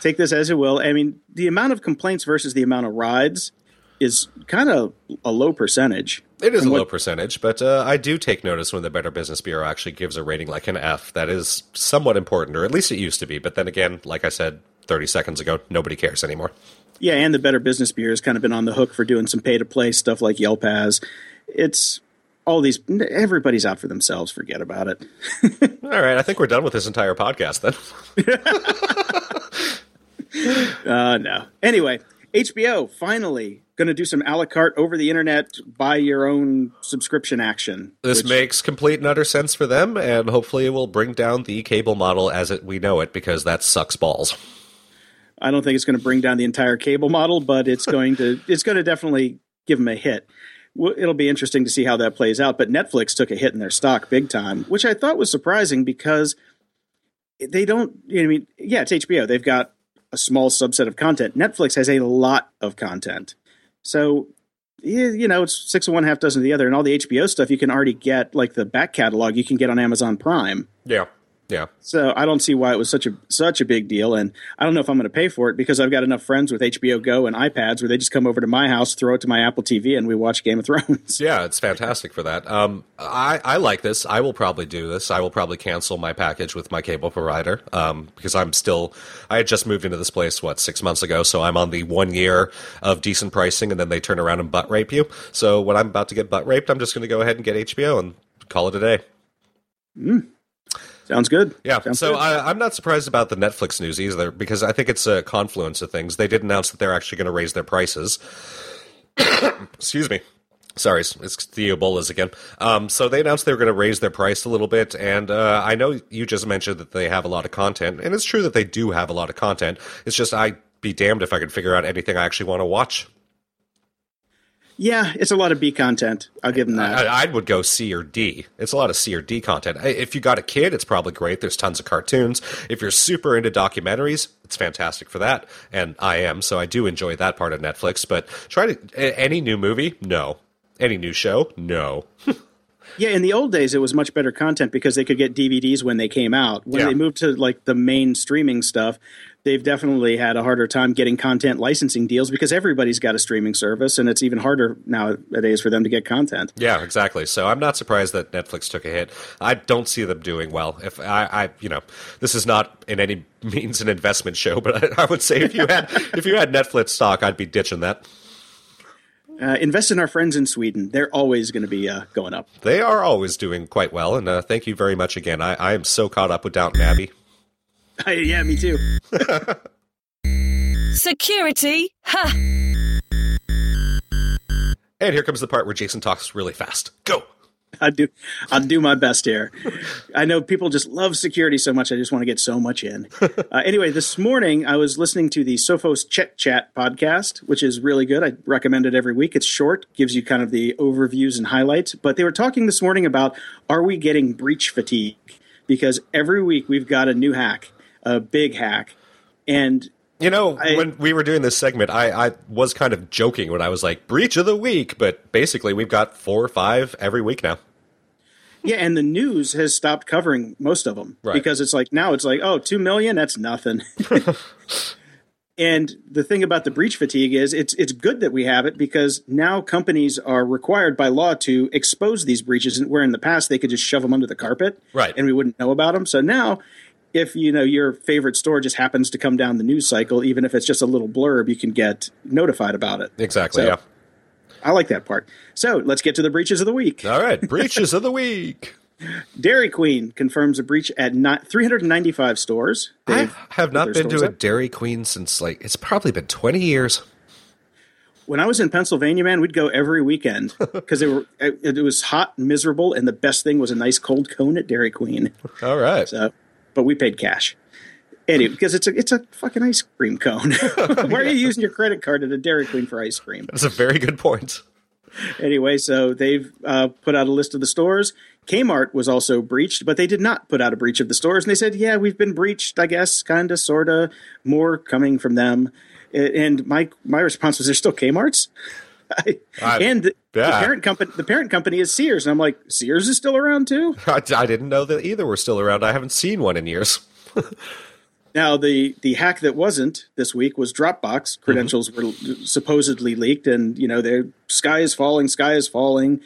take this as it will. I mean, the amount of complaints versus the amount of rides is kind of a low percentage. It is a what- low percentage, but uh, I do take notice when the Better Business Bureau actually gives a rating like an F. That is somewhat important, or at least it used to be. But then again, like I said 30 seconds ago, nobody cares anymore. Yeah, and the Better Business Bureau has kind of been on the hook for doing some pay to play stuff like Yelp has. It's all these. Everybody's out for themselves. Forget about it. All right, I think we're done with this entire podcast then. Uh, no. Anyway, HBO finally going to do some a la carte over the internet, buy your own subscription action. This which- makes complete and utter sense for them, and hopefully it will bring down the cable model as it, we know it, because that sucks balls. I don't think it's going to bring down the entire cable model, but it's going to it's going to definitely give them a hit. It'll be interesting to see how that plays out. But Netflix took a hit in their stock big time, which I thought was surprising because they don't. You know, I mean, yeah, it's HBO. They've got a small subset of content. Netflix has a lot of content, so you know, it's six of one, half dozen of the other, and all the HBO stuff you can already get, like the back catalog, you can get on Amazon Prime. Yeah. Yeah. So I don't see why it was such a such a big deal, and I don't know if I'm going to pay for it because I've got enough friends with HBO Go and iPads where they just come over to my house, throw it to my Apple TV, and we watch Game of Thrones. Yeah, it's fantastic for that. Um, I, I like this. I will probably do this. I will probably cancel my package with my cable provider um, because I'm still. I had just moved into this place what six months ago, so I'm on the one year of decent pricing, and then they turn around and butt rape you. So when I'm about to get butt raped, I'm just going to go ahead and get HBO and call it a day. Sounds good. Yeah, Sounds so good. I, I'm not surprised about the Netflix news either because I think it's a confluence of things. They did announce that they're actually going to raise their prices. Excuse me. Sorry, it's it's the Ebolas again. Um, so they announced they were going to raise their price a little bit, and uh, I know you just mentioned that they have a lot of content, and it's true that they do have a lot of content. It's just I'd be damned if I could figure out anything I actually want to watch. Yeah, it's a lot of B content. I'll give them that. I, I would go C or D. It's a lot of C or D content. If you got a kid, it's probably great. There's tons of cartoons. If you're super into documentaries, it's fantastic for that. And I am, so I do enjoy that part of Netflix. But try to any new movie, no. Any new show, no. Yeah, in the old days, it was much better content because they could get DVDs when they came out. When Yeah. they moved to like the main streaming stuff, they've definitely had a harder time getting content licensing deals because everybody's got a streaming service, and it's even harder nowadays for them to get content. Yeah, exactly. So I'm not surprised that Netflix took a hit. I don't see them doing well. If I, I you know, this is not in any means an investment show, but I, I would say if you had if you had Netflix stock, I'd be ditching that. Uh, invest in our friends in Sweden; they're always going to be uh, going up. They are always doing quite well, and uh, thank you very much again. I, I am so caught up with Downton Abbey. yeah, me too. Security? Ha! And here comes the part where Jason talks really fast. Go. I do. I'll do my best here. I know people just love security so much. I just want to get so much in. Uh, anyway, this morning I was listening to the Sophos Chet Chat podcast, which is really good. I recommend it every week. It's short, gives you kind of the overviews and highlights. But they were talking this morning about are we getting breach fatigue? Because every week we've got a new hack, a big hack, and You know, I- when we were doing this segment, I, I was kind of joking when I was like, breach of the week, but basically we've got four or five every week now. Yeah, and the news has stopped covering most of them Right. because it's like now it's like, oh, two million, that's nothing. and the thing about the breach fatigue is it's it's good that we have it because now companies are required by law to expose these breaches, where in the past they could just shove them under the carpet, Right. and we wouldn't know about them. So now. If you know your favorite store just happens to come down the news cycle, even if it's just a little blurb, you can get notified about it. Exactly, So- yeah. I like that part. So let's get to the breaches of the week. All right, breaches of the week. Dairy Queen confirms a breach at not 395 stores. I They've have not been to a up. Dairy Queen since like it's probably been twenty years. When I was in Pennsylvania, man, we'd go every weekend because it, it, it was hot and miserable, and the best thing was a nice cold cone at Dairy Queen. All right. So, but we paid cash. Anyway, because it's a it's a fucking ice cream cone. Why are you using your credit card at a Dairy Queen for ice cream? That's a very good point. Anyway, so they've uh, put out a list of the stores. Kmart was also breached, but they did not put out a breach of the stores. And they said, yeah, we've been breached, I guess, kind of, sort of, more coming from them. And my my response was, there's still Kmart's? I- and the, the parent company the parent company is Sears. And I'm like, Sears is still around too? I, I didn't know that either were still around. I haven't seen one in years. Now, the the hack that wasn't this week was Dropbox. Credentials were supposedly leaked, and you know, their sky is falling, sky is falling.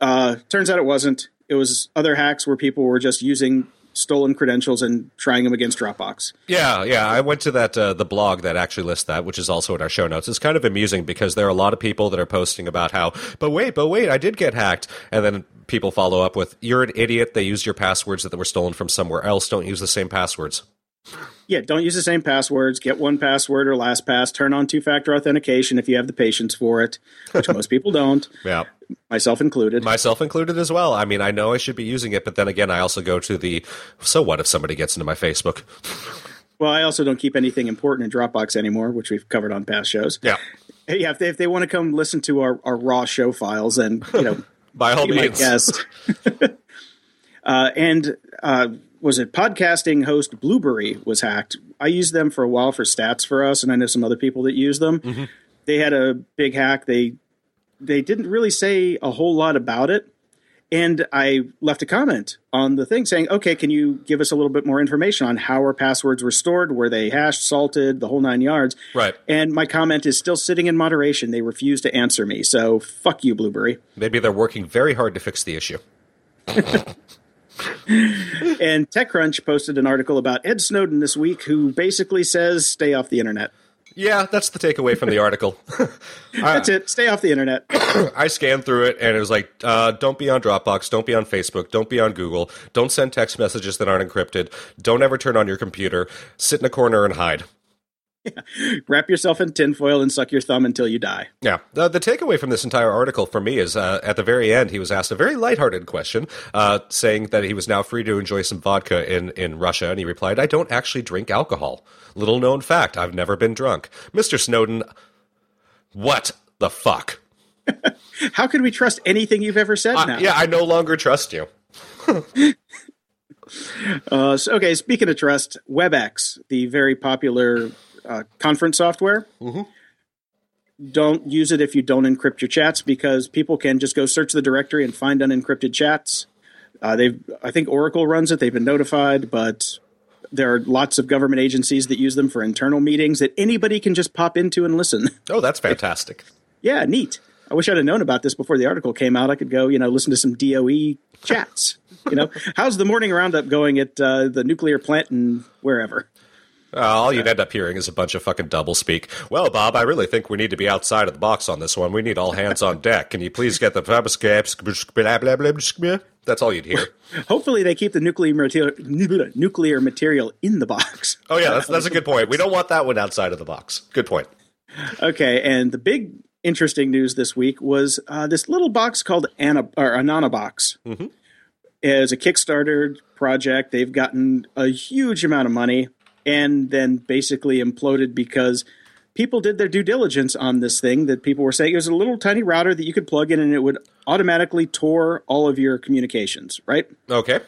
Uh, turns out it wasn't. It was other hacks where people were just using stolen credentials and trying them against Dropbox. Yeah, yeah. I went to that uh, the blog that actually lists that, which is also in our show notes. It's kind of amusing because there are a lot of people that are posting about how, but wait, but wait, I did get hacked, and then people follow up with, "You're an idiot. They used your passwords that were stolen from somewhere else. Don't use the same passwords." Yeah, don't use the same passwords. Get 1Password or LastPass. Turn on two factor authentication if you have the patience for it, which most people don't, Yeah. myself included. Myself included as well. I mean, I know I should be using it, but then again, I also go to the so what if somebody gets into my Facebook? well, I also don't keep anything important in Dropbox anymore, which we've covered on past shows. Yeah. Yeah, if they, if they want to come listen to our, our raw show files, then you know, By all means. guest. uh, and uh, was it podcasting host Blubrry was hacked? I used them for a while for stats for us, and I know some other people that use them. Mm-hmm. They had a big hack. They they didn't really say a whole lot about it. And I left a comment on the thing saying, okay, can you give us a little bit more information on how our passwords were stored? Were they hashed, salted, the whole nine yards? Right. And my comment is still sitting in moderation. They refuse to answer me. So fuck you, Blubrry. Maybe they're working very hard to fix the issue. and TechCrunch posted an article about Ed Snowden this week who basically says stay off the internet. Yeah, that's the takeaway from the article. That's it. Stay off the internet. I scanned through it and it was like, uh, don't be on Dropbox, don't be on Facebook, don't be on Google, don't send text messages that aren't encrypted, don't ever turn on your computer, sit in a corner and hide. Wrap yourself in tinfoil and suck your thumb until you die. Yeah. The, the takeaway from this entire article for me is uh, at the very end, he was asked a very lighthearted question, uh, saying that he was now free to enjoy some vodka in, in Russia. And he replied, I don't actually drink alcohol. Little known fact, I've never been drunk. Mr. Snowden, what the fuck? How could we trust anything you've ever said Uh, now? yeah, I no longer trust you. Uh, so, okay, speaking of trust, WebEx, the very popular uh, conference software, don't use it if you don't encrypt your chats because people can just go search the directory and find unencrypted chats. Uh, they've, I think Oracle runs it. They've been notified, but there are lots of government agencies that use them for internal meetings that anybody can just pop into and listen. Oh, that's fantastic. yeah, neat. I wish I'd have known about this before the article came out. I could go, you know, listen to some DOE chats. You know, how's the morning roundup going at uh, the nuclear plant and wherever? Uh, all you'd end up hearing is a bunch of fucking doublespeak. Well, Bob, I really think we need to be outside of the box on this one. We need all hands on deck. Can you please get the blah, blah, blah, blah. That's all you'd hear. Hopefully, they keep the nuclear material nuclear material in the box. Oh yeah, that's that's a good point. We don't want that one outside of the box. Good point. Okay, and the big interesting news this week was uh, this little box called Ana or Anonabox. Mm-hmm. Is a Kickstarter project. They've gotten a huge amount of money and then basically imploded because people did their due diligence on this thing that people were saying it was a little tiny router that you could plug in and it would automatically tor all of your communications, right? Okay.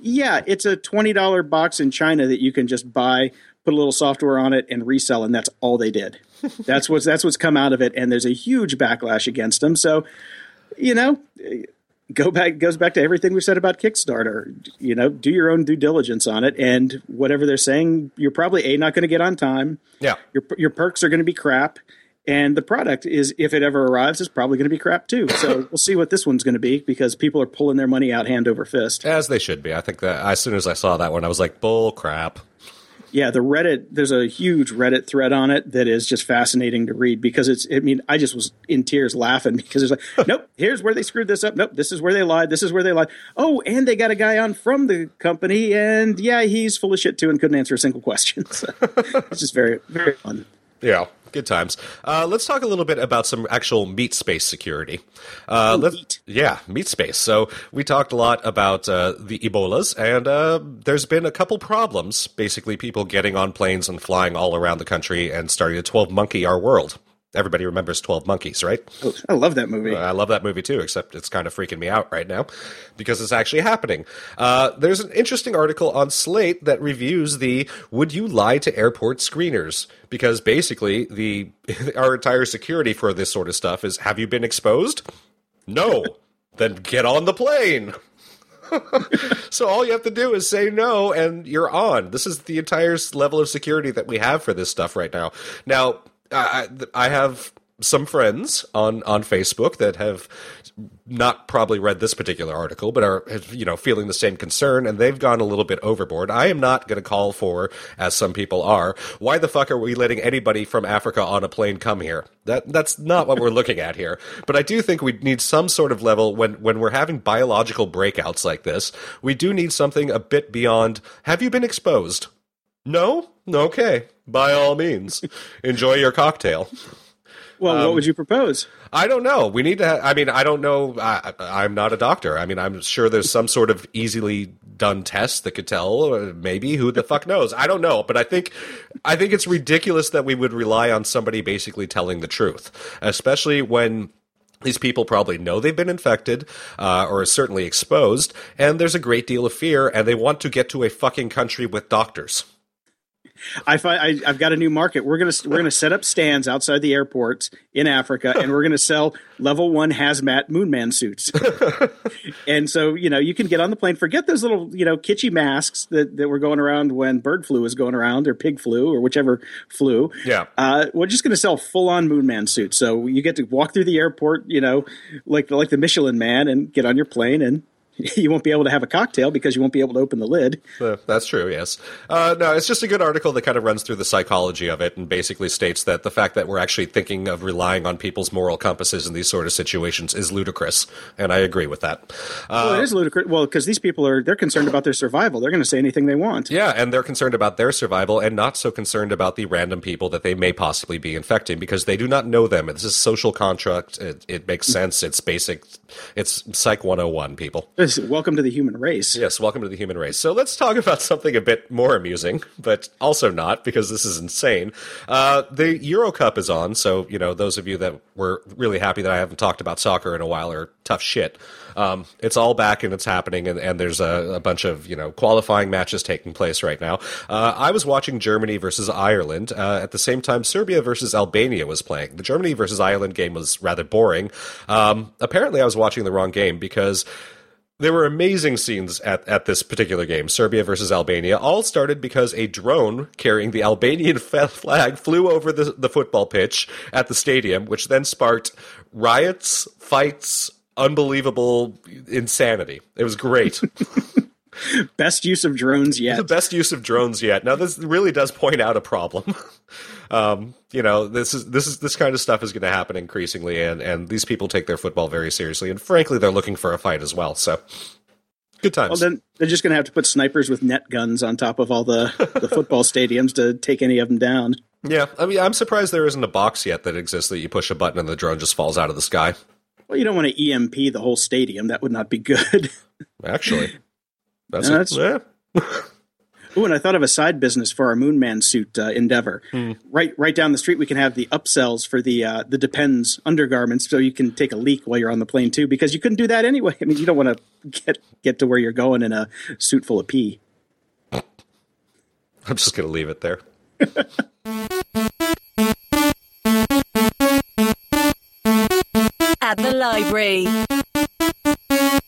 Yeah, it's a $20 box in China that you can just buy, put a little software on it and resell and that's all they did. that's what's that's what's come out of it and there's a huge backlash against them. So, you know, go back goes back to everything we said about Kickstarter. You know, do your own due diligence on it and whatever they're saying, you're probably a not going to get on time. Yeah. Your your perks are going to be crap. And the product is, if it ever arrives, is probably going to be crap too. So we'll see what this one's going to be because people are pulling their money out hand over fist. As they should be. I think that as soon as I saw that one, I was like, bull crap. Yeah, the Reddit, there's a huge Reddit thread on it that is just fascinating to read because it's, I mean, I just was in tears laughing because it's like, nope, here's where they screwed this up. Nope, this is where they lied. This is where they lied. Oh, and they got a guy on from the company, and yeah, he's full of shit too and couldn't answer a single question. So it's just very, very fun. Yeah, good times. Uh, let's talk a little bit about some actual meat space security. Uh, Oh, let's- meat. Yeah, meat space. So we talked a lot about uh, the Ebolas, and uh, there's been a couple problems. Basically, people getting on planes and flying all around the country and starting to 12 monkey our world. Everybody remembers 12 Monkeys, right? I love that movie. I love that movie too, except it's kind of freaking me out right now because it's actually happening. Uh, there's an interesting article on Slate that reviews the "Would you lie to airport screeners?" Because basically, the our entire security for this sort of stuff is: Have you been exposed? No. then get on the plane. so all you have to do is say no and you're on this is the entire level of security that we have for this stuff right now now i, I have some friends on on facebook that have not probably read this particular article but are you know feeling the same concern and they've gone a little bit overboard. I am not going to call for as some people are why the fuck are we letting anybody from africa on a plane come here? That that's not what we're looking at here. But i do think we need some sort of level when when we're having biological breakouts like this we do need something a bit beyond have you been exposed? No? Okay by all means enjoy your cocktail well, um, what would you propose? I don't know. We need to. Ha- I mean, I don't know. I, I'm not a doctor. I mean, I'm sure there's some sort of easily done test that could tell. Or maybe who the fuck knows? I don't know. But I think, I think it's ridiculous that we would rely on somebody basically telling the truth, especially when. These people probably know they've been infected, uh, or certainly exposed, and there's a great deal of fear, and they want to get to a fucking country with doctors. I find I, I've got a new market. We're gonna we're gonna set up stands outside the airports in Africa, and we're gonna sell level one hazmat moonman suits. and so you know you can get on the plane. Forget those little you know kitschy masks that, that were going around when bird flu was going around or pig flu or whichever flu. Yeah. Uh, we're just gonna sell full on moonman suits. So you get to walk through the airport, you know, like like the Michelin Man, and get on your plane and you won't be able to have a cocktail because you won't be able to open the lid. Uh, that's true, yes. Uh, no, it's just a good article that kind of runs through the psychology of it and basically states that the fact that we're actually thinking of relying on people's moral compasses in these sort of situations is ludicrous, and I agree with that. well, it is ludicrous. Well, because these people are they're concerned about their survival. They're going to say anything they want. Yeah, and they're concerned about their survival and not so concerned about the random people that they may possibly be infecting because they do not know them. This is social contract. It, it makes sense. It's basic. It's Psych 101, people. Welcome to the human race. Yes, welcome to the human race. So let's talk about something a bit more amusing, but also not because this is insane. Uh, the Euro Cup is on, so you know those of you that were really happy that I haven't talked about soccer in a while are tough shit. Um, it's all back and it's happening, and, and there's a, a, bunch of you know qualifying matches taking place right now. Uh, I was watching Germany versus Ireland uh, at the same time. Serbia versus Albania was playing. The Germany versus Ireland game was rather boring. Um, apparently, I was watching the wrong game because there were amazing scenes at, at this particular game, Serbia versus Albania. All started because a drone carrying the Albanian flag flew over the, the football pitch at the stadium, which then sparked riots, fights, unbelievable insanity. It was great. best use of drones yet. The best use of drones yet. Now this really does point out a problem. um, you know, this is this is this kind of stuff is going to happen increasingly, and and these people take their football very seriously, and frankly, they're looking for a fight as well. So. Good times. Well, then they're just going to have to put snipers with net guns on top of all the, the football stadiums to take any of them down. Yeah, I mean, I'm surprised there isn't a box yet that exists that you push a button and the drone just falls out of the sky. Well, you don't want to EMP the whole stadium. That would not be good. Actually, that's, no, that's yeah. Ooh, and I thought of a side business for our Moonman suit uh, endeavor. Hmm. Right, right down the street, we can have the upsells for the uh, the Depends undergarments, so you can take a leak while you're on the plane too. Because you couldn't do that anyway. I mean, you don't want to get get to where you're going in a suit full of pee. I'm just going to leave it there. At the library.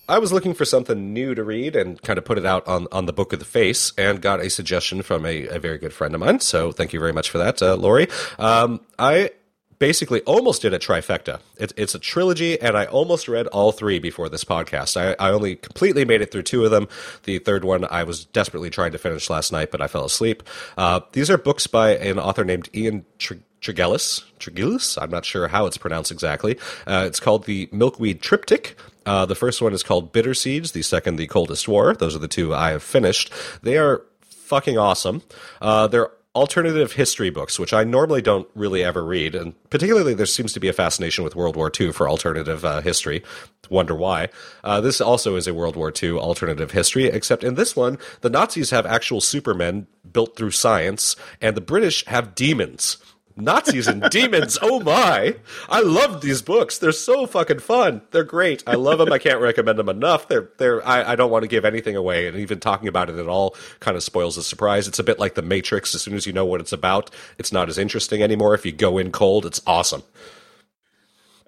I was looking for something new to read and kind of put it out on, on the book of the face and got a suggestion from a, a very good friend of mine. So thank you very much for that, uh, Lori. Um, I basically almost did a trifecta. It, it's a trilogy, and I almost read all three before this podcast. I, I, only completely made it through two of them. The third one I was desperately trying to finish last night, but I fell asleep. Uh, these are books by an author named Ian Tr-. Tregillis? I'm not sure how it's pronounced exactly. Uh, it's called the Milkweed Triptych. Uh, the first one is called Bitter Seeds. The second, The Coldest War. Those are the two I have finished. They are fucking awesome. Uh, they're alternative history books, which I normally don't really ever read, and particularly there seems to be a fascination with World War II for alternative uh, history. Wonder why. Uh, this also is a World War II alternative history, except in this one, the Nazis have actual supermen built through science, and the British have demons. Nazis and demons. Oh my! I love these books. They're so fucking fun. They're great. I love them. I can't recommend them enough. They're they're. I, I don't want to give anything away, and even talking about it at all kind of spoils the surprise. It's a bit like The Matrix. As soon as you know what it's about, it's not as interesting anymore. If you go in cold, it's awesome.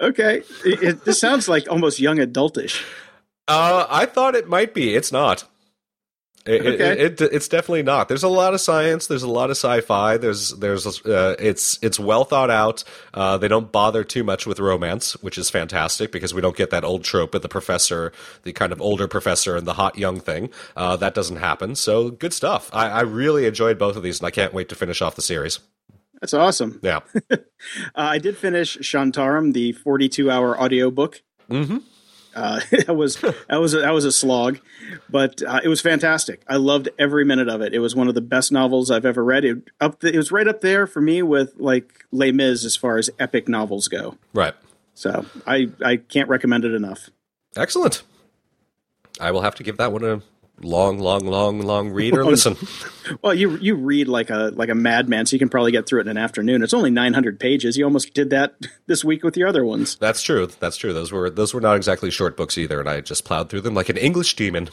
Okay, it, it, this sounds like almost young adultish. Uh, I thought it might be. It's not. It, okay. It, it, it's definitely not. There's a lot of science. There's a lot of sci-fi. There's there's uh, it's it's well thought out. Uh, they don't bother too much with romance, which is fantastic because we don't get that old trope of the professor, the kind of older professor and the hot young thing. Uh, that doesn't happen. So good stuff. I, I, really enjoyed both of these, and I can't wait to finish off the series. That's awesome. Yeah, uh, I did finish Shantaram, the 42 hour audiobook. Mm-hmm. Uh, that was that was a, that was a slog, but uh, it was fantastic. I loved every minute of it. It was one of the best novels I've ever read. It up the, it was right up there for me with like Les Mis as far as epic novels go. Right. So I I can't recommend it enough. Excellent. I will have to give that one a long, long, long, long read or listen. well, you you read like a like a madman, so you can probably get through it in an afternoon. It's only nine hundred pages. You almost did that this week with your other ones. That's true. That's true. Those were those were not exactly short books either, and I just plowed through them like an English demon.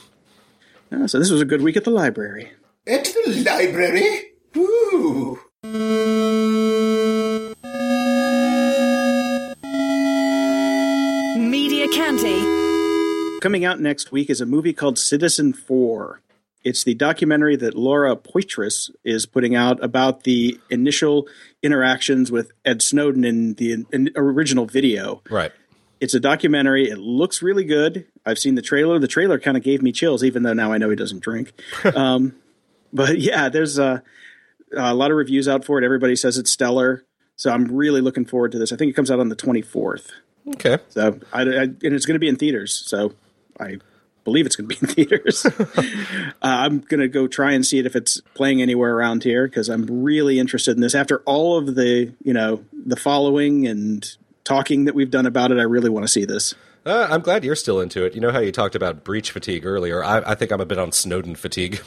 Oh, so this was a good week at the library. At the library. Ooh. Coming out next week is a movie called Citizenfour. It's the documentary that Laura Poitras is putting out about the initial interactions with Ed Snowden in the in original video. Right. It's a documentary. It looks really good. I've seen the trailer. The trailer kind of gave me chills, even though now I know he doesn't drink. um, but yeah, there's a, a lot of reviews out for it. Everybody says it's stellar. So I'm really looking forward to this. I think it comes out on the 24th. Okay. So I, I and it's going to be in theaters. So I believe it's going to be in theaters. uh, I'm going to go try and see it if it's playing anywhere around here because I'm really interested in this. After all of the you know the following and talking that we've done about it, I really want to see this. Uh, I'm glad you're still into it. You know how you talked about breach fatigue earlier. I, I think I'm a bit on Snowden fatigue.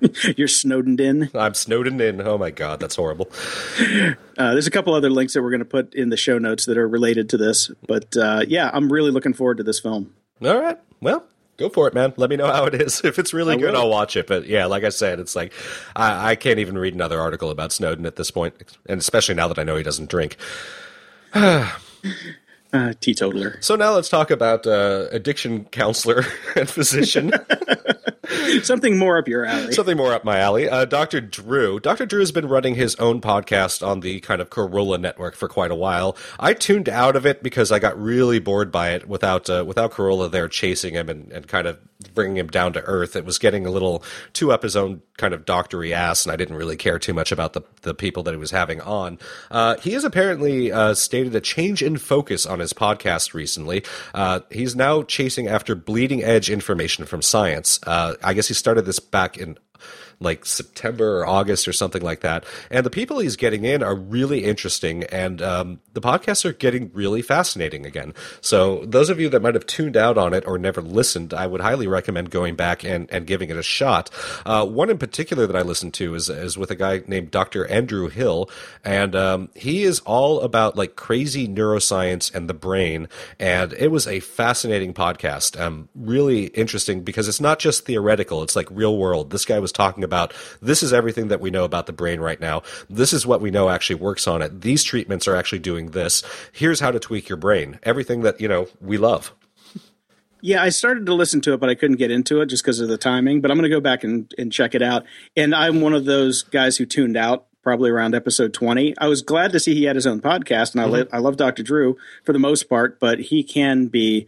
You're Snowdened in. I'm Snowdened in. Oh my god, that's horrible. Uh, there's a couple other links that we're going to put in the show notes that are related to this. But uh, yeah, I'm really looking forward to this film. All right. Well, go for it, man. Let me know how it is. If it's really I good, will. I'll watch it. But yeah, like I said, it's like I, I can't even read another article about Snowden at this point, and especially now that I know he doesn't drink. Uh, teetotaler. So now let's talk about uh, addiction counselor and physician. Something more up your alley. Something more up my alley. Uh, Dr. Drew. Dr. Drew has been running his own podcast on the kind of Carolla network for quite a while. I tuned out of it because I got really bored by it without uh, without Carolla there chasing him and, and kind of bringing him down to earth. It was getting a little too up his own kind of doctory ass, and I didn't really care too much about the, the people that he was having on. Uh, he has apparently uh, stated a change in focus on his podcast recently. Uh, he's now chasing after bleeding edge information from science. Uh, I guess he started this back in like September or August or something like that. And the people he's getting in are really interesting, and um, the podcasts are getting really fascinating again. So those of you that might have tuned out on it or never listened, I would highly recommend going back and, and giving it a shot. Uh, one in particular that I listened to is is with a guy named Dr. Andrew Hill, and um, he is all about like crazy neuroscience and the brain. And it was a fascinating podcast, um, really interesting because it's not just theoretical; it's like real world. This guy was talking about this is everything that we know about the brain right now. This is what we know actually works on it. These treatments are actually doing this. Here's how to tweak your brain. Everything that you know we love. Yeah, I started to listen to it, but I couldn't get into it just because of the timing. But I'm going to go back and, and check it out. And I'm one of those guys who tuned out probably around episode 20. I was glad to see he had his own podcast, and I, mm-hmm. li- I love Dr. Drew for the most part, but he can be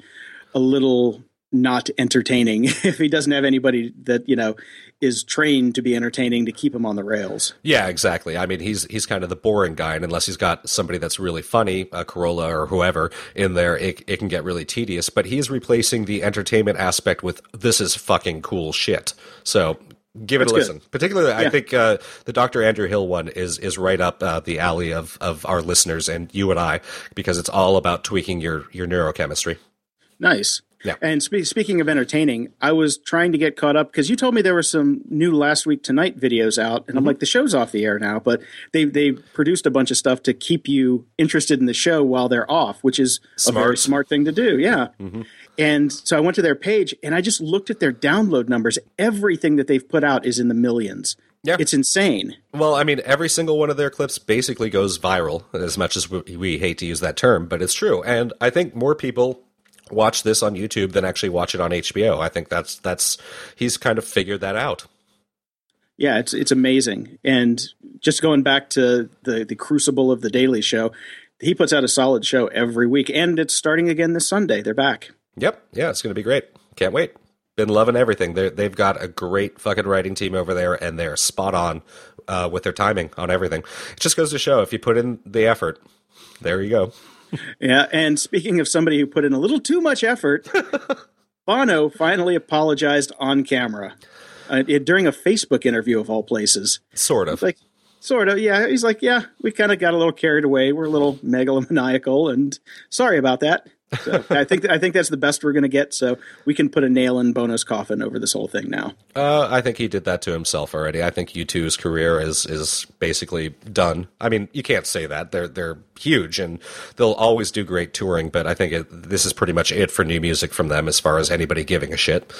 a little not entertaining if he doesn't have anybody that, you know, is trained to be entertaining to keep him on the rails. Yeah, exactly. I mean, he's he's kind of the boring guy, and unless he's got somebody that's really funny, a Carolla or whoever in there, it, it can get really tedious. But he's replacing the entertainment aspect with this is fucking cool shit. So give it That's a good. listen. Particularly, I think uh, the Dr. Andrew Hill one is is right up uh, the alley of of our listeners and you and I because it's all about tweaking your your neurochemistry. Nice. Yeah. And spe- speaking of entertaining, I was trying to get caught up because you told me there were some new last week tonight videos out, and Mm-hmm. I'm like, the show's off the air now, but they they produced a bunch of stuff to keep you interested in the show while they're off, which is a very Smart. smart thing to do. Yeah. Mm-hmm. And so I went to their page and I just looked at their download numbers. Everything that they've put out is in the millions. Yeah. It's insane. Well, I mean, every single one of their clips basically goes viral, as much as we, we hate to use that term, but it's true. And I think more people watch this on YouTube than actually watch it on HBO. I think that's that's he's kind of figured that out. Yeah, it's it's amazing. And just going back to the the crucible of the Daily Show, he puts out a solid show every week, and it's starting again this Sunday. They're back. Yep, yeah, it's going to be great. Can't wait. Been loving everything. They're, they've got a great fucking writing team over there, and they're spot on uh, with their timing on everything. It just goes to show if you put in the effort, there you go. Yeah, and speaking of somebody who put in a little too much effort, Bono finally apologized on camera uh, it- during a Facebook interview of all places. Sort of. Like, sort of, yeah. He's like, yeah, we kind of got a little carried away. We're a little megalomaniacal, and sorry about that. So I think I think that's the best we're going to get. So we can put a nail in Bono's coffin over this whole thing now. Uh, I think he did that to himself already. I think U2's career is is basically done. I mean, you can't say that. They're they're huge and they'll always do great touring, but I think it, this is pretty much it for new music from them as far as anybody giving a shit.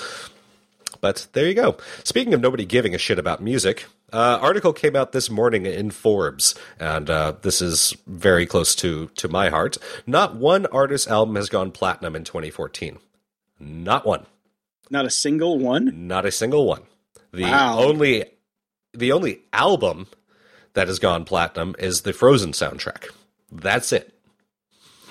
But there you go. Speaking of nobody giving a shit about music, uh, article came out this morning in Forbes, and uh, this is very close to to my heart. Not one artist's album has gone platinum in 2014. Not one. Not a single one. Not a single one. The Wow. only the only album that has gone platinum is the Frozen soundtrack. That's it.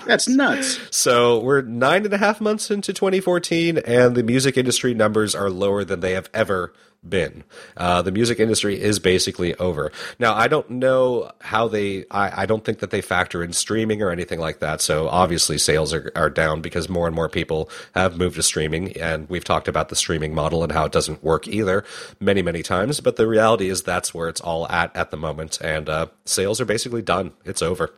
That's nuts. So we're nine and a half months into 2014, and the music industry numbers are lower than they have ever been. Uh, the music industry is basically over. Now, I don't know how they, I, I don't think that they factor in streaming or anything like that. So obviously sales are, are down because more and more people have moved to streaming. And we've talked about the streaming model and how it doesn't work either many, many times. But the reality is that's where it's all at at the moment. And uh, sales are basically done. It's over.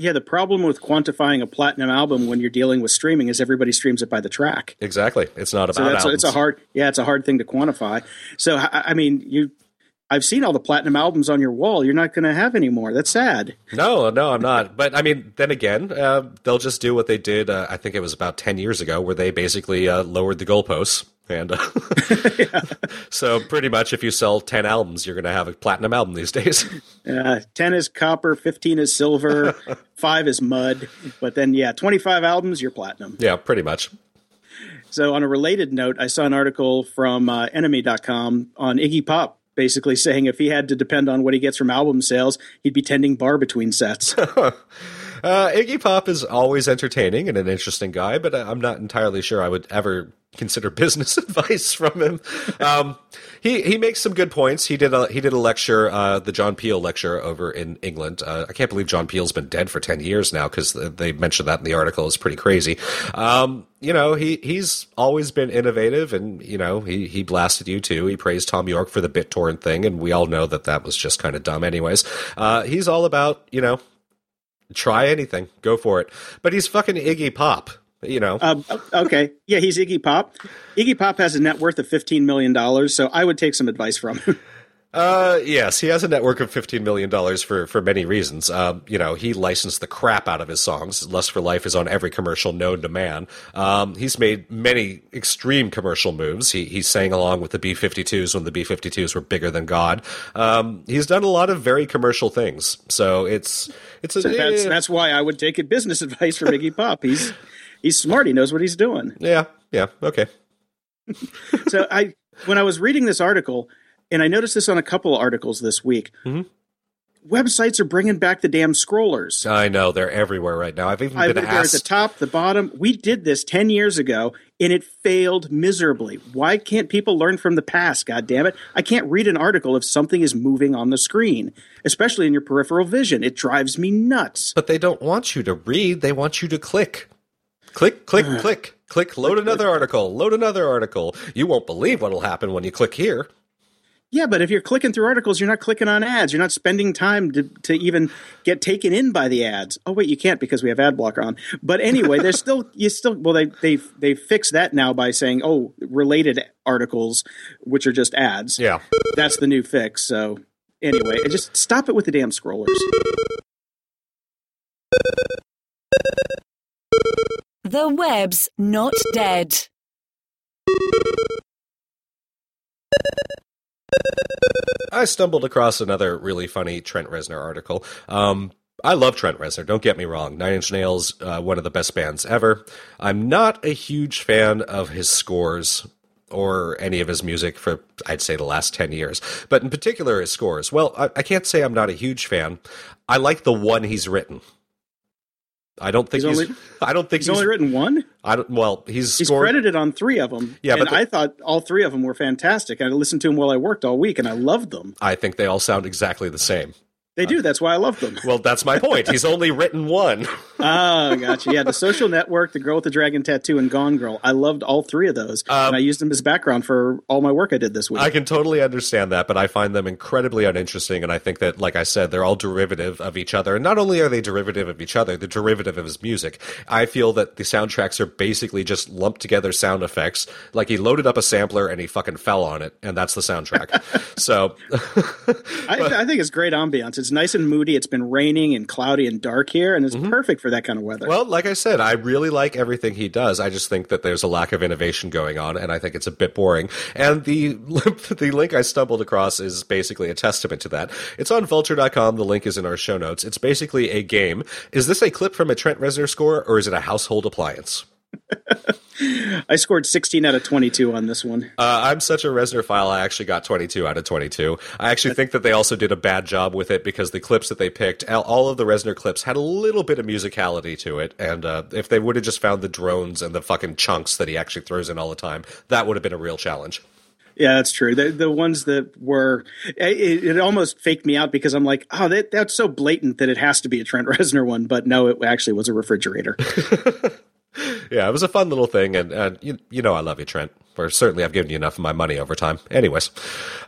Yeah, the problem with quantifying a platinum album when you're dealing with streaming is everybody streams it by the track. Exactly. It's not about So that's it's a hard yeah, it's a hard thing to quantify. So I, I mean, you I've seen all the platinum albums on your wall. You're not going to have any more. That's sad. No, no, I'm not. But I mean, then again, uh, they'll just do what they did. Uh, I think it was about ten years ago, where they basically uh, lowered the goalposts. And uh, so, pretty much, if you sell ten albums, you're going to have a platinum album these days. Uh, 10 is copper, 15 is silver, 5 is mud. But then, yeah, 25 albums, you're platinum. yeah, pretty much. So, on a related note, I saw an article from uh, NME.com on Iggy Pop basically saying if he had to depend on what he gets from album sales, he'd be tending bar between sets. Uh, Iggy Pop is always entertaining and an interesting guy, but I'm not entirely sure I would ever consider business advice from him. Um, he he makes some good points. He did a he did a lecture, uh, the John Peel lecture over in England. Uh, I can't believe John Peel's been dead for ten years now because they mentioned that in the article. It's pretty crazy. Um, you know, he he's always been innovative, and you know, he he blasted U2. He praised Thom Yorke for the BitTorrent thing, and we all know that that was just kind of dumb, anyways. Uh, he's all about you know try anything, go for it. But he's fucking Iggy Pop, you know. Um, okay. Yeah, he's Iggy Pop. Iggy Pop has a net worth of $15 million, so I would take some advice from him. Uh, yes, he has a network of fifteen million dollars for for many reasons. Um, you know, he licensed the crap out of his songs. "Lust for Life" is on every commercial known to man. Um, he's made many extreme commercial moves. He he sang along with the B-52s when the B-52s were bigger than God. Um, he's done a lot of very commercial things. So it's it's a that's, that's why I would take a business advice from Iggy Pop. He's he's smart. He knows what he's doing. yeah yeah okay. so I when I was reading this article, and I noticed this on a couple of articles this week. Mm-hmm. Websites are bringing back the damn scrollers. I know they're everywhere right now. I've even I, been they're at the top, the bottom. We did this ten years ago, and it failed miserably. Why can't people learn from the past? God damn it! I can't read an article if something is moving on the screen, especially in your peripheral vision. It drives me nuts. But they don't want you to read, they want you to click. Click, click, uh, click, click, load another article, load another article. You won't believe what'll happen when you click here. Yeah, but if you're clicking through articles, you're not clicking on ads. You're not spending time to, to even get taken in by the ads. Oh wait, you can't because we have ad blocker on. But anyway, there's still you still well they they they fix that now by saying oh related articles, which are just ads. Yeah. That's the new fix. So anyway, just stop it with the damn scrollers. The web's not dead. I stumbled across another really funny Trent Reznor article. Um, I love Trent Reznor, don't get me wrong. Nine Inch Nails, uh, one of the best bands ever. I'm not a huge fan of his scores or any of his music for, I'd say, the last 10 years. But in particular, his scores. Well, I, I can't say I'm not a huge fan. I like the one he's written. I don't think He's he's. only- I don't think He's only written one. I don't. Well, he's, He's scored. credited on three of them. Yeah, and but the- I thought all three of them were fantastic. I listened to them while I worked all week, and I loved them. I think they all sound exactly the same. They do. That's why I love them. Well, that's my point. He's only written one. Oh, gotcha. Yeah, the social network, the girl with the dragon tattoo, and Gone Girl. I loved all three of those, and I used them as background for all my work I did this week. Um, I can totally understand that, but I find them incredibly uninteresting. And I think that, like I said, they're all derivative of each other. And not only are they derivative of each other, they're derivative of his music. I feel that the soundtracks are basically just lumped together sound effects. Like he loaded up a sampler and he fucking fell on it, and that's the soundtrack. so, I, I think it's great ambiance. It's nice and moody. It's been raining and cloudy and dark here, and it's Mm-hmm. perfect for for that kind of weather. Well, like I said, I really like everything he does. I just think that there's a lack of innovation going on, and I think it's a bit boring. And the the link I stumbled across is basically a testament to that. It's on Vulture.com. The link is in our show notes. It's basically a game. Is this a clip from a Trent Reznor score, or is it a household appliance? I scored 16 out of 22 on this one. Uh, I'm such a Reznor file. I actually got 22 out of 22. I actually think that they also did a bad job with it because the clips that they picked, all of the Reznor clips, had a little bit of musicality to it. And uh, if they would have just found the drones and the fucking chunks that he actually throws in all the time, that would have been a real challenge. Yeah, that's true. The the ones that were it, it, almost faked me out because I'm like, oh, that that's so blatant that it has to be a Trent Reznor one, but no, it actually was a refrigerator. yeah, it was a fun little thing, and, and you, you know I love you, Trent. Or certainly I've given you enough of my money over time. Anyways,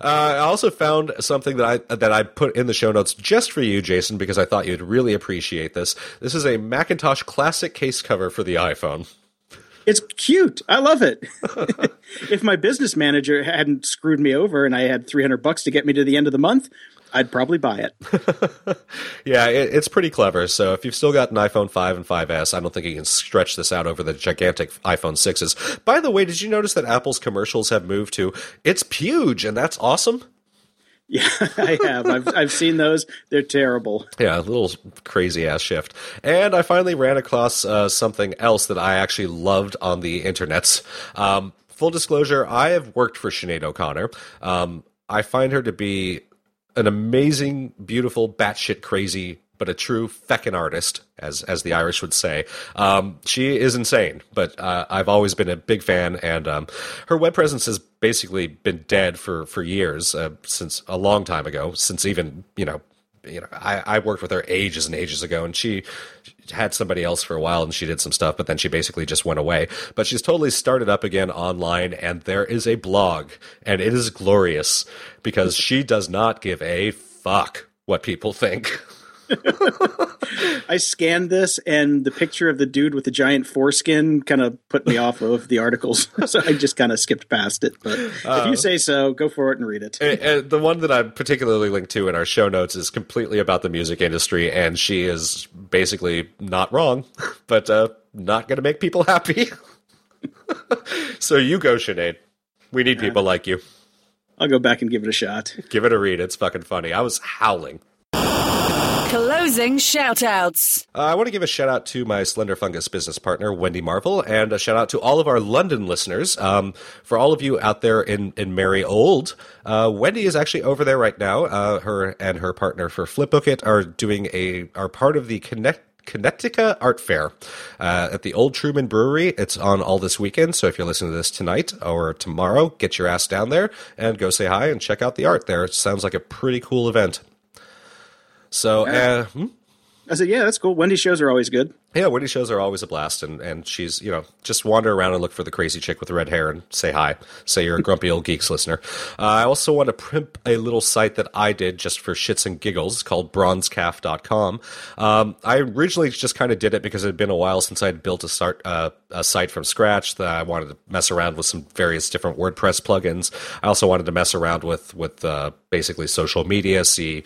uh, I also found something that I that I put in the show notes just for you, Jason, because I thought you'd really appreciate this. This is a Macintosh Classic case cover for the iPhone. It's cute. I love it. if my business manager hadn't screwed me over and I had 300 bucks to get me to the end of the month, I'd probably buy it. yeah, it, it's pretty clever. So if you've still got an iPhone 5 and 5S, I don't think you can stretch this out over the gigantic iPhone 6s. By the way, did you notice that Apple's commercials have moved to it's huge and that's awesome? Yeah, I have. I've I've seen those. They're terrible. Yeah, a little crazy ass shift. And I finally ran across uh, something else that I actually loved on the internets. Um, full disclosure, I have worked for Sinead O'Connor. Um, I find her to be an amazing, beautiful, batshit crazy, but a true feckin' artist, as as the Irish would say. Um, she is insane, but uh, I've always been a big fan, and um, her web presence has basically been dead for for years, uh, since a long time ago, since even you know you know, I, I worked with her ages and ages ago, and she had somebody else for a while, and she did some stuff, but then she basically just went away. But she's totally started up again online, and there is a blog, and it is glorious because she does not give a fuck what people think. I scanned this, and the picture of the dude with the giant foreskin kind of put me off of the articles, so I just kind of skipped past it. But uh, if you say so, go for it and read it. And, and the one that I'm particularly linked to in our show notes is completely about the music industry, and she is basically not wrong, but uh, not going to make people happy. so you go, Sinead. We need people like you. I'll go back and give it a shot. Give it a read. It's fucking funny. I was howling. Closing shoutouts. Uh, I want to give a shout out to my Slender Fungus business partner, Wendy Marvel, and a shout out to all of our London listeners. Um, for all of you out there in, in Merry Old, uh, Wendy is actually over there right now. Uh, her and her partner for Flipbookit are doing a are part of the Connect Kinetica Art Fair uh, at the Old Truman Brewery. It's on all this weekend, so if you're listening to this tonight or tomorrow, get your ass down there and go say hi and check out the art there. It sounds like a pretty cool event. So, uh, hmm? I said, yeah, that's cool. Wendy shows are always good. Yeah, Wendy shows are always a blast, and, and she's you know just wander around and look for the crazy chick with the red hair and say hi. Say you're a grumpy old geeks listener. Uh, I also want to primp a little site that I did just for shits and giggles called bronzecalf.com. Um, I originally just kind of did it because it had been a while since I had built a start uh, a site from scratch. That I wanted to mess around with some various different WordPress plugins. I also wanted to mess around with with uh, basically social media, see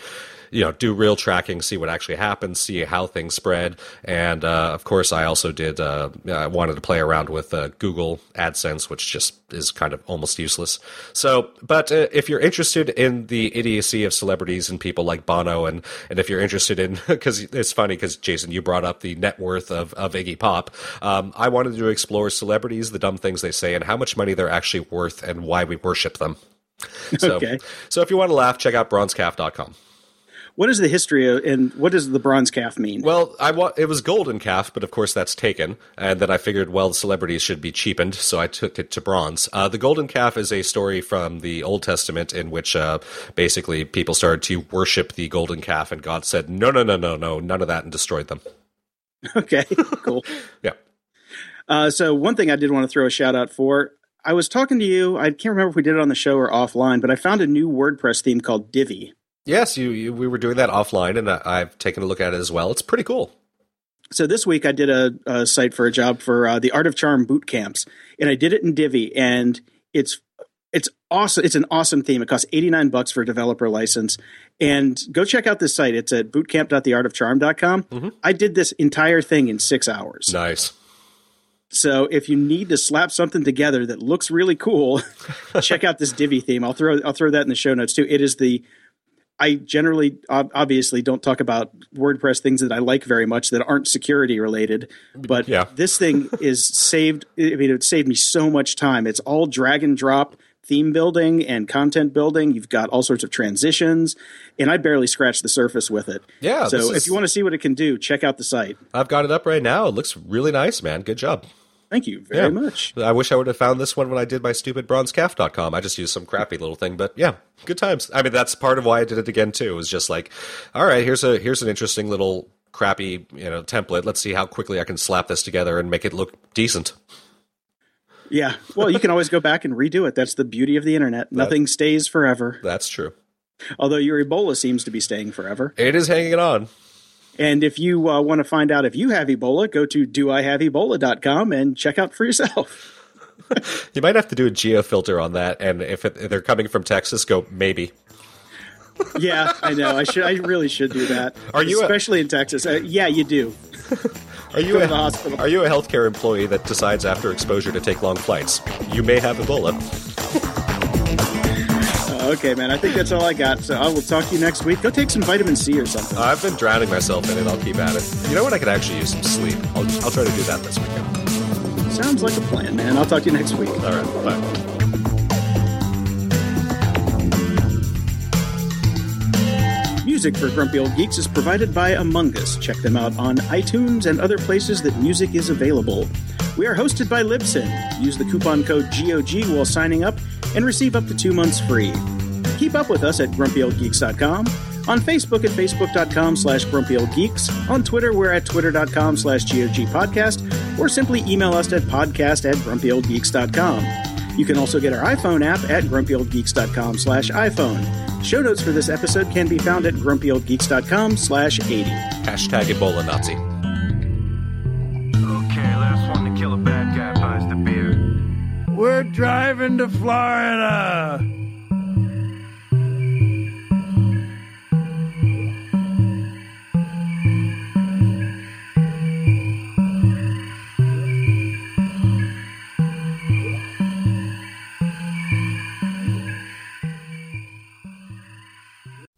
you know do real tracking, see what actually happens, see how things spread, and uh, of course I also did. Uh, I wanted to play around with uh, Google AdSense, which just is kind of almost useless. So, but uh, if you're interested in the idiocy of celebrities and people like Bono, and and if you're interested in because it's funny because Jason, you brought up the net worth of of Iggy Pop. Um, I wanted to explore celebrities, the dumb things they say, and how much money they're actually worth, and why we worship them. So, okay. so if you want to laugh, check out bronzecalf.com. What is the history of, and what does the bronze calf mean? Well, I wa- it was golden calf, but of course that's taken. And then I figured, well, the celebrities should be cheapened, so I took it to bronze. Uh, the golden calf is a story from the Old Testament in which uh, basically people started to worship the golden calf, and God said, no, no, no, no, no, none of that, and destroyed them. Okay, cool. yeah. Uh, so one thing I did want to throw a shout out for. I was talking to you. I can't remember if we did it on the show or offline, but I found a new WordPress theme called Divi. Yes, you, you, we were doing that offline, and I've taken a look at it as well. It's pretty cool. So this week I did a, a site for a job for uh, the Art of Charm boot camps, and I did it in Divi, and it's it's awesome. It's an awesome theme. It costs 89 bucks for a developer license. And go check out this site. It's at bootcamp.theartofcharm.com. Mm-hmm. I did this entire thing in six hours. Nice. So if you need to slap something together that looks really cool, check out this Divi theme. I'll throw I'll throw that in the show notes too. It is the I generally obviously don't talk about WordPress things that I like very much that aren't security related, but Yeah. this thing is saved. I mean, it saved me so much time. It's all drag and drop theme building and content building. You've got all sorts of transitions, and I barely scratched the surface with it. Yeah, So this if is- you want to see what it can do, check out the site. I've got it up right now. It looks really nice, man. Good job. Thank you very Yeah. much. I wish I would have found this one when I did my stupid bronzecalf.com. I just used some crappy little thing, but yeah, good times. I mean, that's part of why I did it again too. It was just like, all right, here's a here's an interesting little crappy, you know, template. Let's see how quickly I can slap this together and make it look decent. Yeah. Well, you can always go back and redo it. That's the beauty of the internet. Nothing stays forever. That's true. Although your Ebola seems to be staying forever. It is hanging on. And if you uh, want to find out if you have Ebola, go to doihaveebola.com and check out for yourself. You might have to do a geo filter on that, and if, it, if they're coming from Texas, go maybe. yeah, I know. I should. I really should do that. Are you a- especially in Texas? Uh, yeah, you do. Are you a the hospital. Are you a healthcare employee that decides after exposure to take long flights? You may have Ebola. Okay, man. I think that's all I got. So I will talk to you next week. Go take some vitamin C or something. I've been drowning myself in it. I'll keep at it. You know what? I could actually use some sleep. I'll, I'll try to do that this weekend. Sounds like a plan, man. I'll talk to you next week. All right. Bye. Music for Grumpy Old Geeks is provided by Among Us. Check them out on iTunes and other places that music is available. We are hosted by Libsyn. Use the coupon code GOG while signing up and receive up to two months free. Keep up with us at grumpyoldgeeks.com, on Facebook at facebook.com slash grumpyoldgeeks, on Twitter we're at twitter.com slash GOG podcast, or simply email us at podcast at grumpyoldgeeks.com. You can also get our iPhone app at grumpyoldgeeks.com slash iPhone. Show notes for this episode can be found at grumpyoldgeeks.com slash 80. Hashtag Ebola Nazi. Okay, last one to kill a bad guy buys the beer. We're driving to Florida.